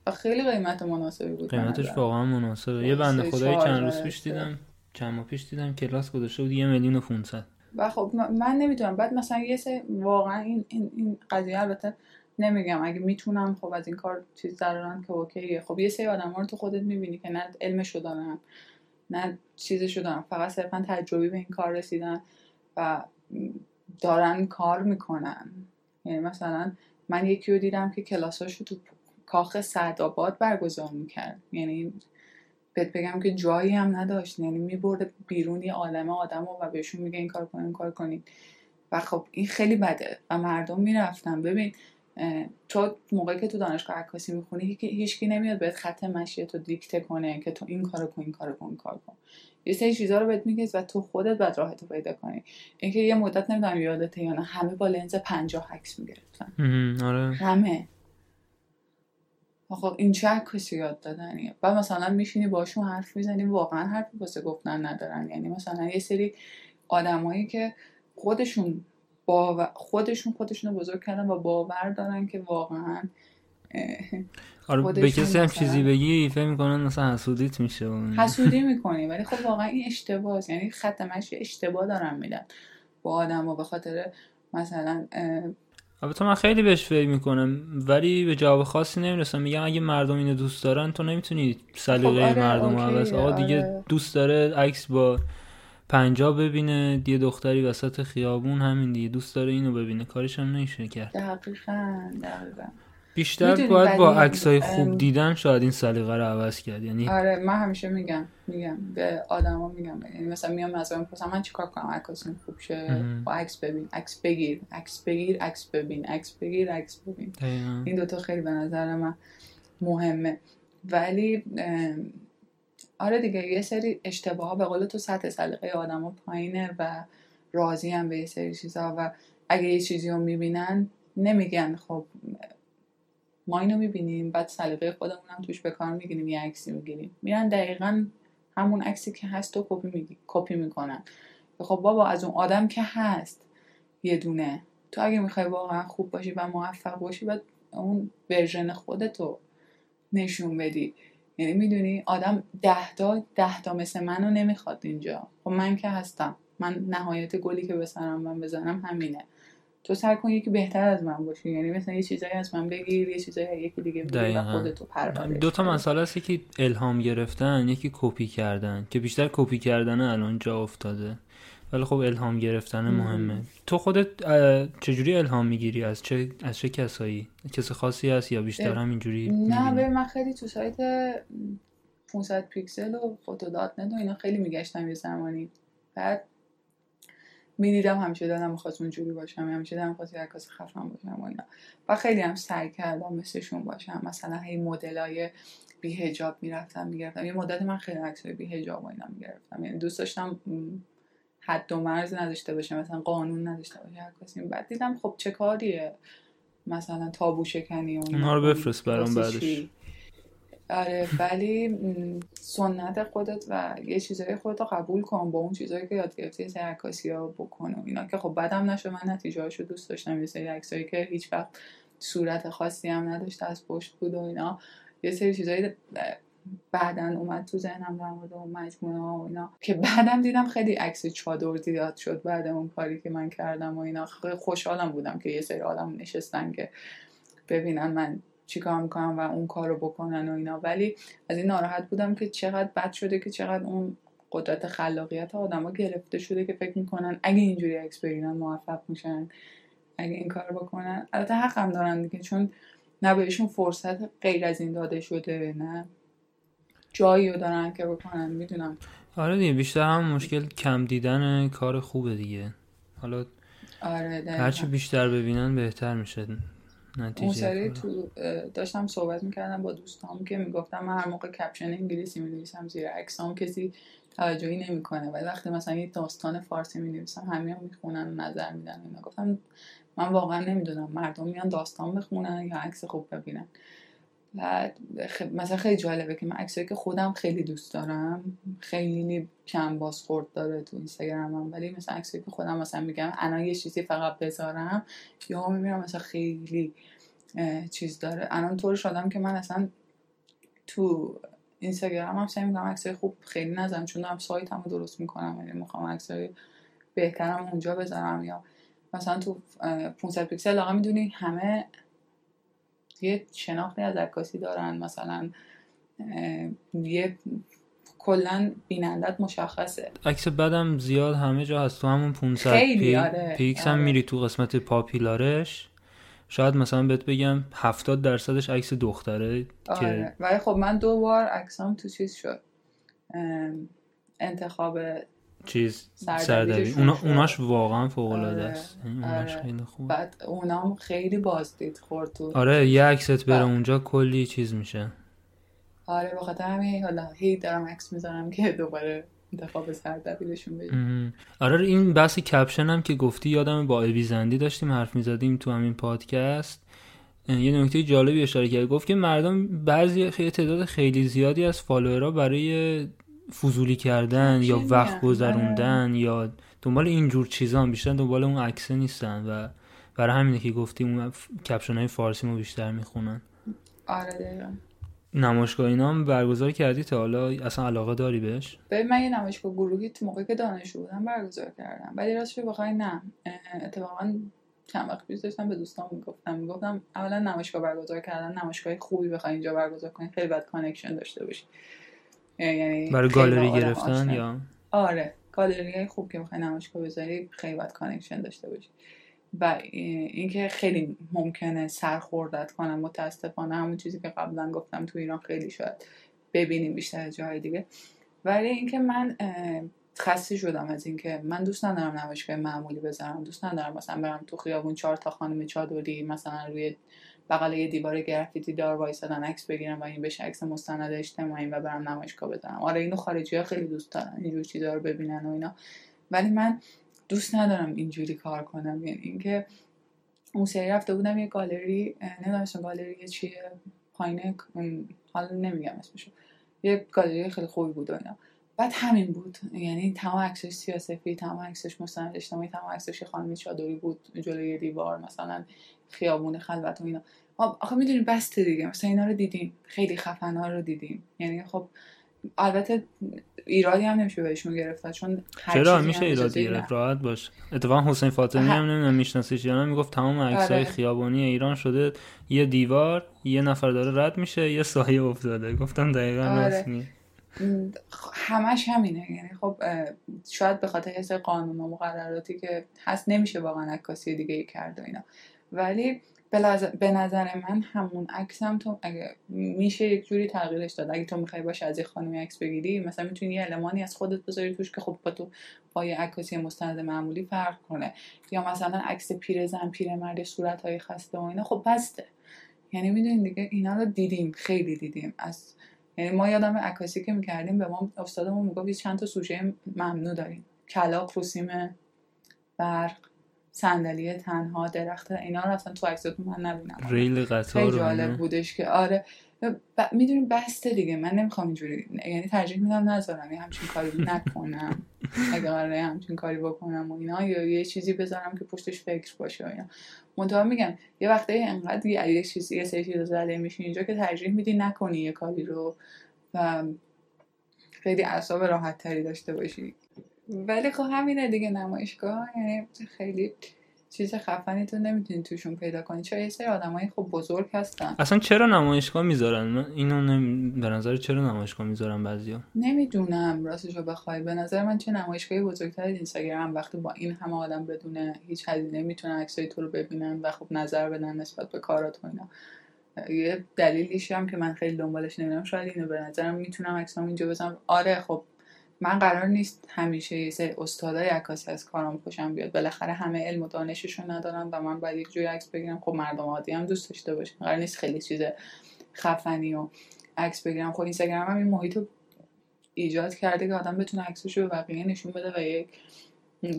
و خیلی قیمت مناسبی بود قیمتش واقعا مناسبه. یه بنده خدایی چند روز پیش دیدم چند ماه پیش دیدم کلاس گذاشته بود یه میلیون و 500 و خب من نمی‌دونم. بعد مثلا یه سه واقعا این, این, این قضیه البته نمیگم. اگه می‌تونم خب از این کار چیز دارن که اوکیه. خب یه سری آدم ها رو تو خودت می‌بینی که نه علمشو دارن نه چیزشو دارن. فقط صرفا تجربی به این کار رسیدن و دارن کار می‌کنن. یعنی مثلا من یکی رو دیدم که کلاساشو تو کاخ سعدآباد برگزار می‌کرد. یعنی بهت بگم که جایی هم نداشت. یعنی میبرده بیرون یه عالمه آدم و بهشون میگه این کار کنین این کار کنین و خب این خیلی بده و مردم می‌رفتن. ببین تو موقعی که تو دانشگاه عکاسی می‌خونی هیچکی نمیاد بهت خط مشی تو دیکته کنه که تو این کارو کن این کارو کن این کار کن. یه سری چیزا رو بهت میگه و تو خودت بعد راحتو پیدا کنی. اینکه یه مدت نمی‌دونم یادته یا نه همه با لنز 50 عکس می‌گرفتن. آره. همه. خب این چه عکاسی یاد دادنیه؟ و مثلا میشینی باشون حرف می‌زنی واقعا حرف واسه گفتن ندارن. یعنی مثلا یه سری آدمایی که خودشون با خودشون خودشون رو بزرگ کردن و باور دارن که واقعا آره به کسی هم چیزی بگی فکر می‌کنن مثلا حسودیت میشه حسودی *laughs* می‌کنی. ولی خب واقعا این اشتباه یعنی خط مشی اشتباه دارن میدن با آدم و به خاطر مثلا البته من خیلی بهش فکر می‌کنم ولی به جواب خاصی نمی‌رسم. میگم اگه مردم اینو دوست دارن تو نمی‌تونی سلیقه خب آره، مردم رو عوض آقا دیگه آره. دوست داره عکس با پنجاه ببینه یه دختری وسط خیابون همین دیگه. دوست داره اینو ببینه. کارش هم نمیشه کرد. دقیقا دقیقا. بیشتر باید با عکسای خوب دیدن شاید این سلیقه رو عوض کرد. یعنی آره من همیشه میگم میگم به آدما میگم یعنی مثلا میام از من می‌پرسم من چیکار کنم؟ عکاسیم خوب شه. با عکس ببین عکس بگیر عکس بگیر عکس ببین عکس بگیر عکس ببین. دقیقاً. این دوتا خیلی به نظر من مهمه. ولی آره دیگه یه سری اشتباه ها به قول تو سطح سلیقه آدما پایینه و راضی هم به یه سری چیزها و اگه یه چیزی رو می‌بینن نمیگن خب ما اینو می‌بینیم بعد سلیقه خودمون هم توش به کار می‌گیریم یه عکسی می‌گیریم. میرن دقیقا همون عکسی که هست و کپی میگی کپی می‌کنن. خب بابا از اون آدم که هست یه دونه. تو اگه می‌خوای واقعا خوب باشی و موفق باشی باید اون version خودتو نشون بدی. یعنی می‌دونی آدم ده تا ده تا مثل منو نمی‌خواد اینجا. خب من که هستم. من نهایت گلی که به سرم من بزنم همینه. تو سعی کن یکی بهتر از من باشی. یعنی مثلا یه چیزایی از من بگیر یه چیزایی یکی دیگه بگیر و. خودتو پرورش بده. دو تا. مسئله است یکی الهام گرفتن یکی کپی کردن. که بیشتر کپی کردن الان جا افتاده. ولی خب الهام گرفتن مهمه. تو خودت چجوری الهام می‌گیری؟ از چه از چه کسایی؟ کس خاصی هست یا بیشتر اه، همینجوری نه؟ به من خیلی تو سایت 500 پیکسل و Photo.net و اینا خیلی میگشتم یه زمانی. بعد می‌دیدم همیشه دلم می‌خواست اونجوری باشم همیشه دلم می‌خواست یه عکاس خفن باشم و اینا. و خیلی هم سعی کردم مثلشون باشم. مثلا هی مدلای بی هجاب می‌رفتم می‌گرفتم. یه مدت من خیلی عکسای بی هجاب و اینا می‌گرفتم. یعنی دوست داشتم حد و مرز نداشته باشه مثلا قانون نداشته باشه عکاسی بعد دیدم خب چه کاریه؟ مثلا تابو شکنی. اونها رو بفرست برام بعدش. آره ولی سنت خودت و یه چیزای خودت قبول کن با اون چیزایی که یاد گرفتی یه عکاسی ها بکن و اینا که خب بدم نشد من نتیجه هاشو دوست داشتم. یه سری عکسایی که هیچ وقت صورت خاصی هم نداشته از پشت بود و اینا. یه سری چیزایی بعدا اومد تو ذهنم در مورد اون مجموعه و اینا که بعدم دیدم خیلی عکس چادر زیاد شد بعد اون کاری که من کردم و اینا. خوشحالم بودم که یه سری آدم نشستن که ببینن من چیکار می‌کنم و اون کار رو بکنن و اینا. ولی از این ناراحت بودم که چقدر بد شده که چقدر اون قدرت خلاقیت آدما گرفته شده که فکر می‌کنن اگه اینجوری عکس بگیرن موفق میشن اگه این کار بکنن. البته حق هم دارن دیگه چون نه بهشون فرصت غیر از این داده شده نه جایی رو دارن که بکنن می‌دونم. آره دیگه بیشتر هم مشکل کم دیدن کار خوبه دیگه. حالا آره. هرچی بیشتر ببینن بهتر میشه. اون سری. تو داشتم صحبت می‌کردم با دوستام که می‌گفتم من هر موقع کپشن انگلیسی می‌نویسم زیر عکسام کسی توجهی نمی‌کنه. ولی وقتی مثلا یه داستان فارسی می‌نویسم همه هم می‌خونن و نظر میدن. اینا گفتم من واقعا نمی‌دونم مردم میان داستان بخونن یا عکس خوب ببینن. بعد خ... مثلا خیلی جالبه که من عکسایی که خودم خیلی دوست دارم خیلی کم بازخورد داره تو اینستاگرامم ولی مثلا عکسایی که خودم مثلا میگم الان یه چیزی فقط بذارم یا می‌بینم مثلا خیلی چیز داره. الان طور شدم که من اصلا تو اینستاگرام هم سعی می‌کنم عکسای خوب خیلی نذارم چون دارم سایت هم درست می‌کنم یعنی می‌خوام عکسای بهترم اونجا بذارم یا مثلا تو اه، 500 پیکسل لااقل می‌دونی همه یه شناختی از عکاسی دارن مثلا یه کلا بینندت مشخصه. عکس بدم زیاد همه جا هست تو همون 500 خیلی، پی... آره، پیکس هم آره. میری تو قسمت popular ش. شاید مثلا بهت بگم 70 درصدش عکس دختره که آره. ولی خب من دو بار عکسام تو چیز شد. انتخاب چیز سردبیر اونا. اوناش واقعا فوق العاده آره، است یعنی اوناش آره. خیلی خوب بعد اونام خیلی بازدید خورد تو آره یه عکست بره بله. اونجا کلی چیز میشه آره به خاطر همین حالا هی دارم عکس می‌ذارم که دوباره انتخاب سردبیرشون مهم. آره این بحث کپشن هم که گفتی یادم با ابی زندی داشتیم حرف می‌زدیم تو همین پادکست یه نکته جالبی اشاره کرد گفت که مردم بعضی تعداد خیلی زیادی از فالوورها برای فضولی کردن یا وقت. گذروندن یا دنبال اینجور چیزا هم بیشتر دنبال اون عکسه نیستن و برای همینه که گفتی اون کپشن های فارسی ما بیشتر می‌خونن. آره دقیقا. نمایشگاه اینا هم برگزار کردی تا حالا؟ اصلا علاقه داری بهش؟ ببین من یه نمایشگاه گروهی تو موقعی که دانشجو بودم برگزار کردم. ولی راستش بخوای نه. اتفاقا چند وقت پیش داشتم به دوستان می‌گفتم. می‌گفتم اولا نمایشگاه برگزار کردن نمایشگاه خوبی بخوای اینجا برگزار کنی خیلی باید connection داشته باشی. یعنی برای گالری گرفتن. یا؟ آره گالری خوب که می‌خوای نمایشگاه بذاری خیلی باید connection داشته باشی. و اینکه خیلی ممکنه سرخوردت کنن متاسفانه همون چیزی که قبلا گفتم تو ایران خیلی شاید ببینیم بیشتر جای دیگه. ولی اینکه من خسته شدم از اینکه من دوست ندارم نمایشگاه معمولی بذارم دوست ندارم مثلا برم تو خیابون چهار تا خانم چادری مثلا روی بغل یه دیوار گرافیتی دار وایسادن عکس بگیرم و این بشه عکس مستند اجتماعی و برم نمایشگاه بزنم آره اینو خارجی ها خیلی دوست دارن اینجور چیزا رو ببینن و اینا. ولی من دوست ندارم اینجوری کار کنم. یعنی اینکه اون سری رفته بودم یه گالری نمی‌دونم گالری چیه پایین حالا نمیگم اسمشو. یه گالری خیلی خوبی بود و اینا. بعد همین بود. یعنی تمام عکسش سیاسفی تمام عکسش مستند اجتماعی تمام عکسش خانمی چادری بود جلوی دیوار مثلا خیابون خلوت و اینا. آخه می‌دونی بسته دیگه. مثلا اینا رو دیدیم. خیلی خفن ها رو دیدیم. یعنی خب البته ایرادی هم نمیشه بهشون گرفت چون چرا؟ میشه ایرادی گرفت؟ راحت باش. اتفاقا حسین فاطمی هم نمی‌دونم میشناسیش یا می‌گفت تمام عکسای آره. خیابانی ایران شده. یه دیوار یه نفر داره رد میشه یه سایه افتاده. گفتم دقیقا آره. همش همینه. یعنی خب شاید به خاطر حس قانون و مقرراتی که هست نمیشه واقعا عکاسی دیگه ای کرد و اینا. ولی به نظر من همون عکسم تو اگه میشه یک جوری تغییرش داد. اگه تو می‌خوای باشه از یه خانمی عکس بگیری مثلا می‌تونی یه المانی از خودت بذاری توش که خب با تو با یه عکاسی مستند معمولی فرق کنه. یا مثلا عکس پیرزن پیرمرد صورت های خسته و اینا. خب بسته. یعنی می‌دونین دیگه اینا رو دیدیم. خیلی دیدیم. از یعنی ما یادم عکاسی که می‌کردیم به ما استادمون می‌گفت چند تا سوژه ممنوع داریم. کلاق روسیم برق صندلی تنها درخت اینا رو اصلا تو عکساتون من نبینم. ریل قطار خیلی جالب بودش که آره. ب... می‌دونیم بسته دیگه. من نمی‌خوام اینجوری یعنی ترجیح میدم نذارم. یه همچین کاری نکنم. *laughs* اگه قراره همچین کاری بکنم و اینا یا یه چیزی بذارم که پشتش فکر باشه و اینا. منتها میگم یه وقته انقدر یه چیزی یه سری چیز زده میشین اینجا که ترجیح میدی نکنی یه کاری رو و خیلی اعصاب راحت تری داشته باشی. ولی خب همینه دیگه نمایشگاه یعنی خیلی چیز خفنی تو نمی‌تونی توشون پیدا کنی. چرا یه سری آدمایی خب بزرگ هستن. اصلا چرا نمایشگاه می‌ذارن؟ اینو نمی... به نظر چرا نمایشگاه می‌ذارن بعضیا؟ نمی‌دونم. راستشو بخوای. به نظر من چه نمایشگاهی بزرگتر اینستاگرام وقتی با این همه آدم بدون هیچ هزینه می‌تونن عکسای تو رو ببینن و خب نظر بدن نسبت به کارات و اینا. یه دلیلیش هم که من خیلی دنبالش نمی‌دونم شاید اینو به نظرم می‌تونم عکسام اینجا بزنم آره خب من قرار نیست همیشه یه سری استادای عکاسی از کارم خوشم بیاد. بالاخره همه علم و دانششون ندارن و من باید یک جوری عکس بگیرم. خب مردم عادی هم دوست داشته باشن. قرار نیست خیلی چیز خفنی و عکس بگیرم. خب اینستاگرام هم این محیط رو ایجاد کرده که آدم بتونه عکسش رو به بقیه نشون بده و یک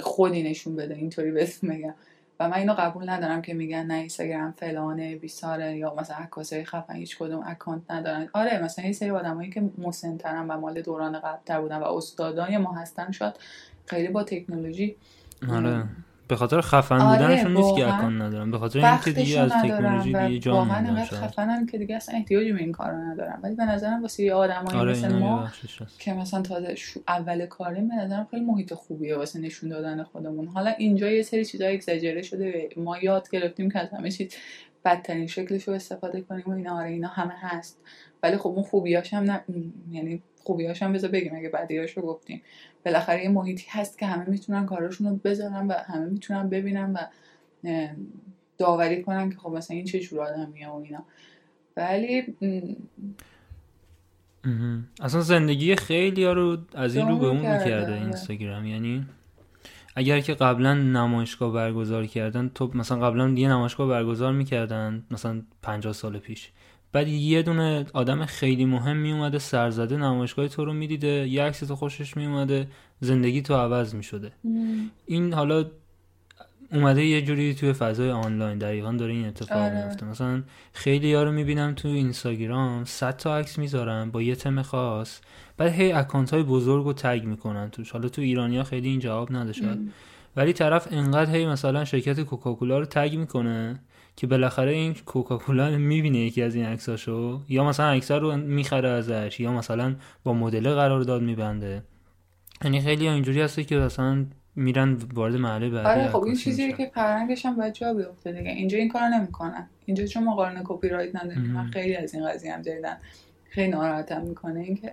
خودی نشون بده. اینطوری بهت میگم و من اینو قبول ندارم که میگن نه اینستاگرام فلانه بیساره یا مثلا عکاسای خفن هیچ کدوم اکانت ندارن. آره مثلا این سری آدمایی که مسنترن و مال دوران قبلتر بودن و استادای ما هستن شاید خیلی با تکنولوژی آره. به خاطر خفن آره بودنشون نیست که اکان ندارم به خاطر اینکه دیگه از تکنولوژی دیگه جا واقعا انقدر خفنم که دیگه اصلا احتیاجی به این کارو ندارم ولی به نظرم واسه یه آدمایی آره مثل ما که مثلا تازه اول کاریم به نظرم خیلی محیط خوبیه واسه نشون دادن خودمون. حالا اینجا یه سری چیزا اگزاجره شده. ما یاد گرفتیم که از همه چیز بدترین شکلش رو استفاده کنیم و اینا آره اینا همه هست. ولی خب اون خوبیاش هم نه یعنی خوبیاش هم بذار بگیم اگه بدیاش رو گفتیم. بالاخره یه محیطی هست که همه می‌تونن کاراشون رو بذارن و همه می‌تونن ببینن و داوری کنن که خب مثلا این چه جور آدمیه و اینا. ولی اصلا زندگی خیلی ها رو از این رو به اون می‌کرده اینستاگرام. یعنی اگر که قبلا نمایشگاه برگزار کردن تو مثلا قبلا یه نمایشگاه برگزار می‌کردن مثلا 50 سال پیش. بعد یه دونه آدم خیلی مهم می اومده سرزده نمایشگاه تو رو می‌دیده یه عکس تو خوشش می اومده زندگی تو عوض می شده این حالا اومده یه جوری توی فضای آنلاین دقیقا داره این اتفاق آره. میفته. مثلا خیلی ها رو می‌بینم تو اینستاگرام 100 تا عکس می‌ذارن با یه تم خاص. بعد هی اکانت های بزرگ رو تگ می‌کنن توش. حالا تو ایرانیا خیلی این جواب نده ولی طرف انقدر هی مثلا شرکت کوکاکولا رو تگ می‌کنه که بالاخره این کوکاکولا می‌بینه یکی از این عکساشو یا مثلا عکس رو می‌خره ازش یا مثلا با مدل قرارداد میبنده. یعنی خیلی اینجوری هسته که مثلا میرن وارد محله بعدی آره خب این چیزیه که فرهنگش هم باید جا بیفته دیگه. اینجا این کار نمی‌کنن. اینجا چون مقارنه کپی رایت نداریم. من خیلی از این قضیه هم جدیدن خیلی ناراحتم می‌کنه اینکه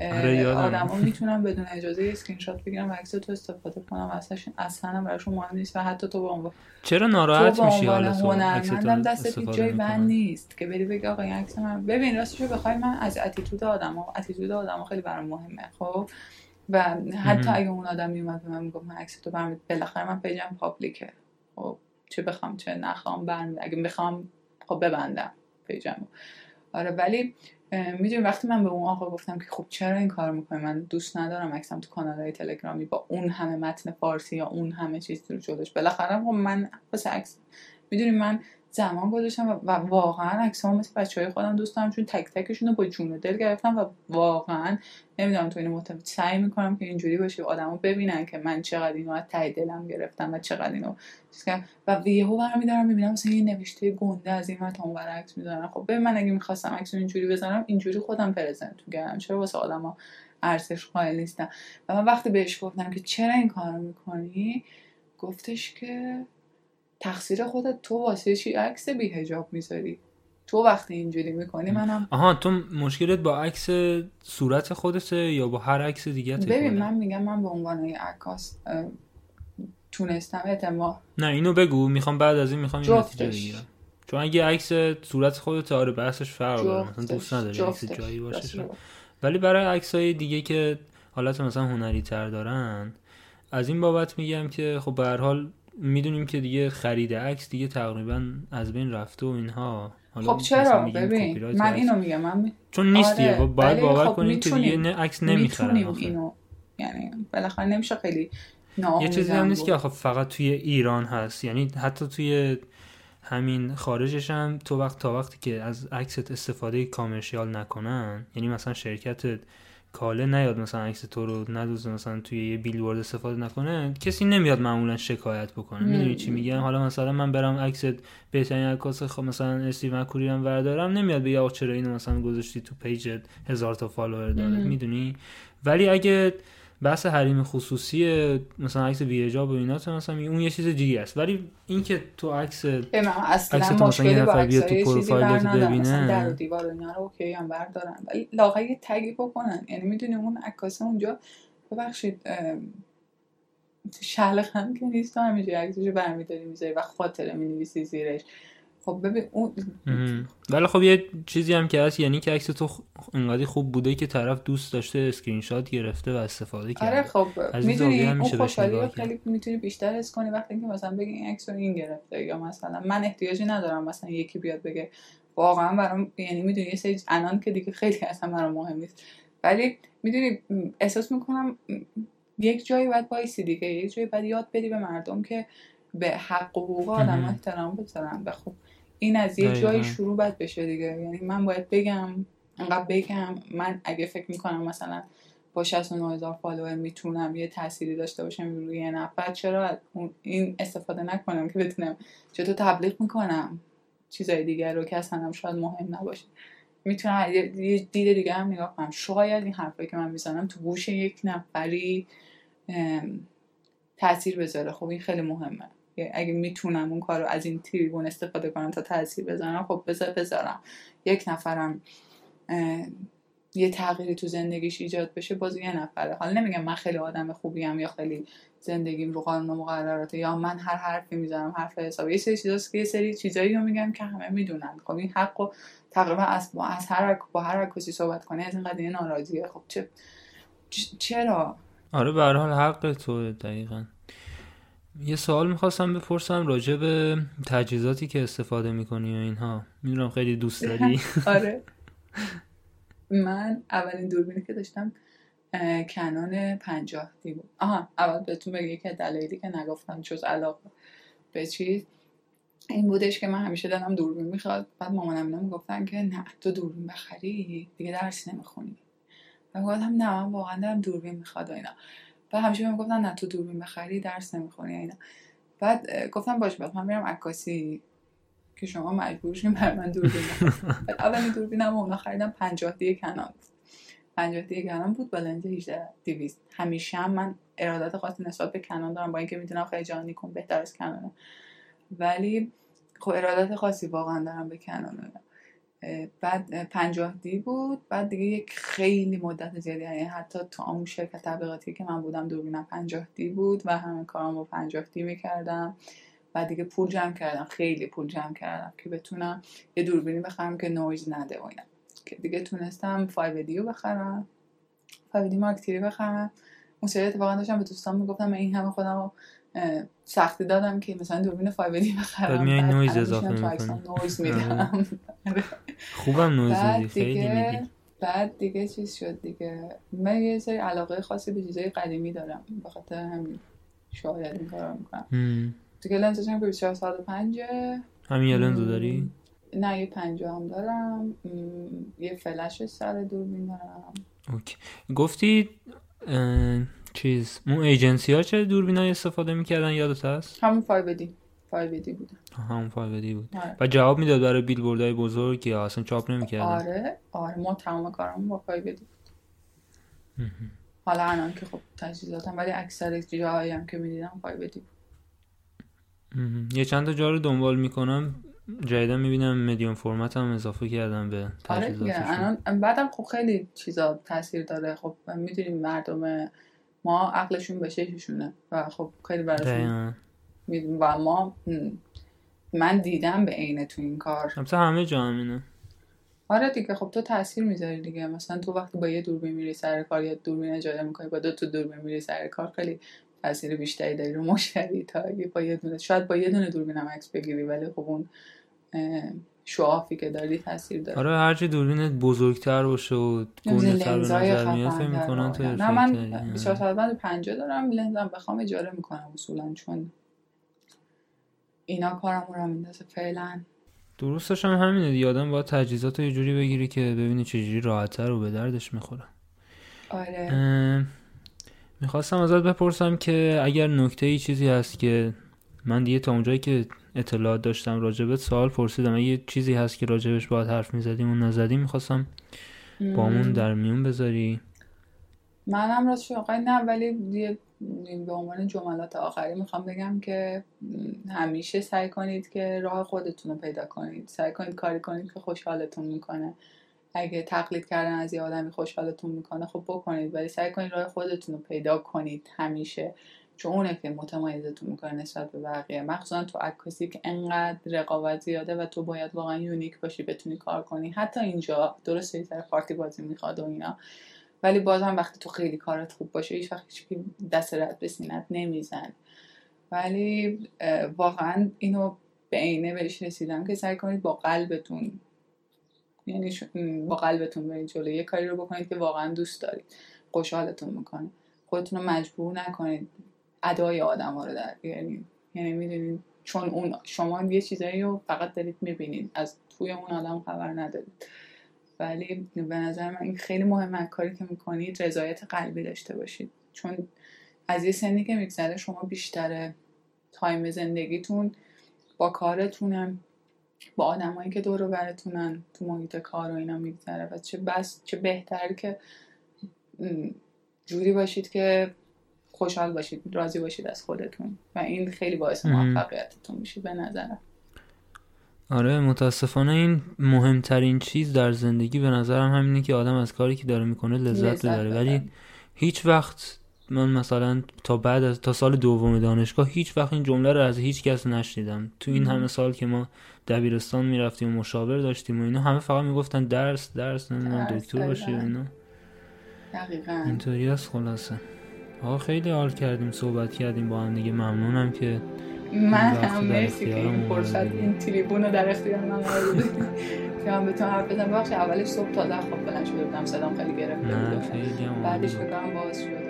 آره، آدما می‌تونن بدون اجازه اسکرین شات بگیرن و عکس تو استفاده کنن و اصلا اصلا براشون مهم نیست و حتی تو به عنوان چرا ناراحت میشی حالا تو هنرمندم دستت جایی بند نیست که بری بگی آقا این عکس من ببین راستش رو بخوای من از attitude آدما attitude آدما خیلی برام مهمه خب و حتی. اگه اون آدم میومد به من می‌گفت من عکس تو برم بالاخره من page م public ه خب چه بخوام چه نخوام برم اگه بخوام خب ببندم پیجم آره ولی می‌دونی وقتی من به اون آقا گفتم که خب چرا این کار می‌کنی؟ من دوست ندارم عکسم تو کانال های تلگرامی با اون همه متن فارسی یا اون همه چیز رو جلوش. بالاخره خب من واسه عکس می‌دونی من زمان گذاشتم و, واقعا عکسام مثل بچه های خودم دوست دارم چون تک تکشون رو با جون و دل گرفتم و واقعا نمی‌دونم تو این متفاوت سعی می‌کنم که اینجوری باشه آدما ببینن که من چقدر اینو از ته دلم گرفتم و چقدر اینو و یهو برمیدارم می‌بینم مثلا یه نوشته گنده از این تا اون عکس می‌ذارن. خب ببین من اگه می‌خواستم عکس اینجوری بزنم اینجوری خودم پرزنت می‌کردم. چرا واسه آدما ارزش قائل نیستم؟ و من وقتی بهش گفتم که چرا این کارو می‌کنی؟ گفتش که تقصیر خودت تو واسه چی عکس بی هجاب می‌ذاری تو وقتی اینجوری می‌کنی منم آها تو مشکلت با عکس صورت خودته یا با هر عکس دیگه ببین من میگم من به عنوان یه عکاس تونستم اعتماد نه اینو بگو می‌خوام بعد از این می‌خوام این جفتش. نتیجه بگیرم چون اگه عکس صورت خودت آره بحثش فرق داره مثلا دوست نداری عکس. جایی باشه. ولی برای عکسای دیگه که حالت مثلا هنری تر دارن از این بابت میگم که خب به هر حال می‌دونیم که دیگه خرید عکس دیگه تقریبا از بین رفته و اینها حالا خب چرا ببین من. اینو میگم من چون نیست آره، دیگه باید باور خب کنیم که دیگه عکس نمی‌خرن. اینو یعنی بالاخره نمیشه خیلی یه چیزی هم نیست. که آخه فقط توی ایران هست یعنی حتی توی همین خارجش هم تو وقت تا وقتی که از عکست استفاده کامرشیال نکنن یعنی مثلا شرکت کاله نیاد مثلا عکس تو رو ندوزه مثلا توی یه بیلبورد استفاده نکنه کسی نمیاد معمولا شکایت بکنه. می‌دونی چی میگم حالا مثلا من برم عکس بهترین عکاس خب مثلا استیو مکوری هم وردارم نمیاد بگه آقا چرا اینو مثلا گذاشتی تو پیجت هزار تا follower داره. می‌دونی ولی اگه بحث حریم خصوصی مثلا عکس بی‌حجاب و اینا تو مثلا اون یه چیز دیگه است ولی اینکه تو عکس عکس تو مثلا یه نفر عکسای تو پروفایلت ندارم. مثلا ببینه. در و دیوار و اینا رو OK هم بردارن ولی لااقل یه tag ی بکنن یعنی می‌دونی اون عکاسه اونجا ببخشید شلغم که نیست تو همینجوری عکسشو برمیداری می‌ذاری و خاطره می‌نویسی زیرش خب ببین اون. ولی خب یه چیزی هم که هست یعنی که عکس تو انقدر خوب بوده که طرف دوست داشته اسکرین شات گرفته و استفاده کرده آره خب می‌دونی اون خوشحالی رو. خیلی می‌تونی بیشتر حس کنی وقتی که مثلا بگی این عکس رو این گرفته یا مثلا من احتیاجی ندارم مثلا یکی بیاد بگه واقعا برام یعنی می‌دونی یه سری الان که دیگه خیلی اصلا برام مهم نیست ولی می‌دونی احساس می‌کنم یک جایی باید وایسی دیگه یک جایی باید یاد بدی به مردم که به حق و حقوق آدم. احترام بذارن و خب این از یه. جایی شروع باید بشه دیگه. یعنی من باید بگم انقدر بگم. من اگه فکر می‌کنم مثلا با 69 هزار فالوور می‌تونم یه تأثیری داشته باشم روی یه نفر چرا این استفاده نکنم که بتونم چطور تبلیغ می‌کنم؟ چیزای دیگر رو که اصلا هم شاید مهم نباشه. می‌تونم یه دید دیگه هم نگاه کنم. شاید این حرفایی که من می‌زنم تو گوش یک نفری تاثیر بذاره. خب این خیلی مهمه. اگه می‌تونم اون کار رو از این تریبون استفاده کنم تا تاثیر بذارم خب بذار بذارم. یک نفرم یه تغییری تو زندگیش ایجاد بشه باز یه نفره. حالا نمیگم من خیلی آدم خوبیم یا خیلی زندگیم رو قانون و مقرراته یا من هر حرفی می‌زنم حرف حسابی. یه سری چیزاست که یه سری چیزایی رو میگم که همه می‌دونن. خب این حق رو تقریبا از با از هر با هر کسی صحبت کنی از این قضیه ناراضیه. خب چه چرا؟ آره به هر حال حق تو دقیقا. یه سوال می‌خواستم بپرسم راجع به تجهیزاتی که استفاده می‌کنی و اینها. می‌دونم خیلی دوست *laughs* داری. آره. من اولین دوربینی که داشتم اه، کنون پنجاه دی بود. آها اول بهتون بگم که دلایلی که نگفتم جز علاقه به چیز این بودش که من همیشه دلم دوربین می‌خواد. بعد مامانم اینا می‌گفتن که نه تو دوربین بخری دیگه درس نمی‌خونی. و گفتم نه من واقعا دارم دوربین می‌خواد و اینا. و همیشه بهم می‌گفتن نه تو دوربین بخری درس نمی‌خونی اینا بعد گفتم باش بعد من میرم عکاسی که شما مجبور شین بر من دوربین. *laughs* بعد اولین دوربینم اونا خریدم 50 دی کنان بود 50 دی کنان بود با لنز 18 200 همیشه هم من ارادت خاصی نسبت به کنان دارم با اینکه می‌دونم خیلی جهانی کن بهتر از کنانه ولی خب ارادت خاصی واقعا دارم به کنان اینا. بعد پنجاه D بود. بعد دیگه یک خیلی مدت زیادی یعنی حتی تو اون شرکت تبلیغاتی که من بودم دوربینم پنجاه D بود و همه کارم با پنجاه D می‌کردم. بعد دیگه پول جمع کردم خیلی پول جمع کردم که بتونم یه دوربینی بخرم که نویز نده و که دیگه تونستم 5D و بخرم 5D Mark Three ی بخرم. اون سری اتفاقا داشتم به دوستان می‌گفتم این همه خودم رو سختی دادم که مثلا دوربین 5D بخرم بعد نویز اضافه می‌کنی. نویز میدم. خوبم نویز میدی خیلی میدی بعد دیگه چیز شد دیگه. من یه سری علاقه خاصی به چیزای قدیمی دارم. به خاطر همین شاید این کارو می‌کنم. دیگه لنزش هم که 2405 همین یه لنزو داری؟ نه یه پنجاه هم دارم. یه فلش سر دوربین دارم. OK. گفتی چیز. اون ایجنسی ها چه دوربین های استفاده می‌کردن؟ یادت هست؟ همون Five D فایبدی بود. همون فایبدی بود. آره. و جواب می‌داد برای بیل های بزرگ یا اصلا چاپ نمی‌کردن. آره آره. ما تمام کارم با فایبدی بود. حالا الان که خب تجهیزاتم ولی اکثر جاهایی هم که می‌دیدم فایبدی بود. یه چند تا جا رو دنبال می‌کنم. جدیدا می‌بینم مدیوم فرمت هم اضافه کردم به آره بعدم خب خیلی چیزا تاثیر داره. خب می‌دونیم مردم ما عقلشون به شششونه و خب خیلی براشون و ما من دیدم به عینه تو این کار. مثلا همه جا همینه. آره دیگه خب تو تاثیر می‌ذاری دیگه. مثلا تو وقتی با یه دوربین میری سر کار یا دوربین اجاره می‌کنی با دو تا دوربین میری سر کار خیلی تاثیر بیشتری داری رو مشتری تا با یه دونه شاید با یه دونه دوربین هم عکس بگیری ولی خب اون شوافی که داری تاثیر داره. آره هرچی دوربین بزرگتر باشه و گونه تر به نظر میاد فکر می‌کنن تو نه من 24 50 دارم لنزم بخوام اجاره می‌کنم اصولا چون اینا کارم رو میندازه فعلا. درستش هم همینه دیگه آدم باید تجهیزات یه جوری بگیری که ببینی چجوری راحتتر و به دردش می‌خوره. آره. می‌خواستم ازت بپرسم که اگر نکته ای چیزی هست که من دیگه تا اونجایی که اطلاعات داشتم راجبت سوال پرسیدم. اگه چیزی هست که راجبش باید حرف می‌زدیم و نزدیم می‌خواستم بامون در میون بذاری. منم راست آقای نه ولی به عنوان جملات آخری می‌خوام بگم که همیشه سعی کنید که راه خودتون رو پیدا کنید. سعی کنید کاری کنید که خوشحالتون می‌کنه. اگه تقلید کردن از یه آدمی خوشحالتون می‌کنه خب بکنید. ولی سعی کنید راه خودتون رو پیدا کنید همیشه. چون اونه که متمایزتون می‌کنه نسبت به بقیه. مخصوصا تو عکاسی که انقدر رقابت زیاده و تو باید واقعا یونیک باشی بتونی کار کنی. حتی اینجا درسته سر پارتی بازی می‌خواد و اینا. ولی بازم وقتی تو خیلی کارت خوب باشه هیچ وقت دست رد به سینت نمیزن ولی واقعا اینو به عینه بهش رسیدم که سعی کنید با قلبتون یعنی با قلبتون برید جلو. یه کاری رو بکنید که واقعا دوست دارید. خوشحالتون می‌کنه. خودتون رو مجبور نکنید. ادای آدم ها رو در بیارید یعنی می‌دونید چون اون شما یه چیزایی رو فقط دارید می‌بینید. از توی اون آدم خبر ندارید. ولی به نظر من این خیلی مهمه کاری که می‌کنید رضایت قلبی داشته باشید. چون از یه سنی که میگذره شما بیشتر تایم زندگیتون با کارتونم با آدمایی که دور براتونن تو محیط کار و اینا میگذره. و چه بس چه بهتر که جوری باشید که خوشحال باشید راضی باشید از خودتون و این خیلی باعث موفقیتتون میشه به نظرم. آره متاسفانه این مهمترین چیز در زندگی به نظرم همینه که آدم از کاری که داره می‌کنه لذت, ببره. ولی هیچ وقت من مثلا تا بعد از تا سال دوم دانشگاه هیچ وقت این جمله رو از هیچ کس نشنیدم. تو این همه سال که ما دبیرستان می‌رفتیم و مشاور داشتیم و اینا همه فقط می‌گفتن درس درس نمی‌دونم دکتر باشی و اینا. دقیقا. اینطوری است خلاصه. آقا خیلی حال کردیم صحبت کردیم با هم دیگه. ممنونم که من هم مرسی که این فرصت این تریبون رو در اختیار من قرار *laughs* که من بتونم حرف بزنم. بخش اولش صبح تازه خواب بلند شده بودم صدام خیلی گرفته بود. بعدش بکنم باز شد.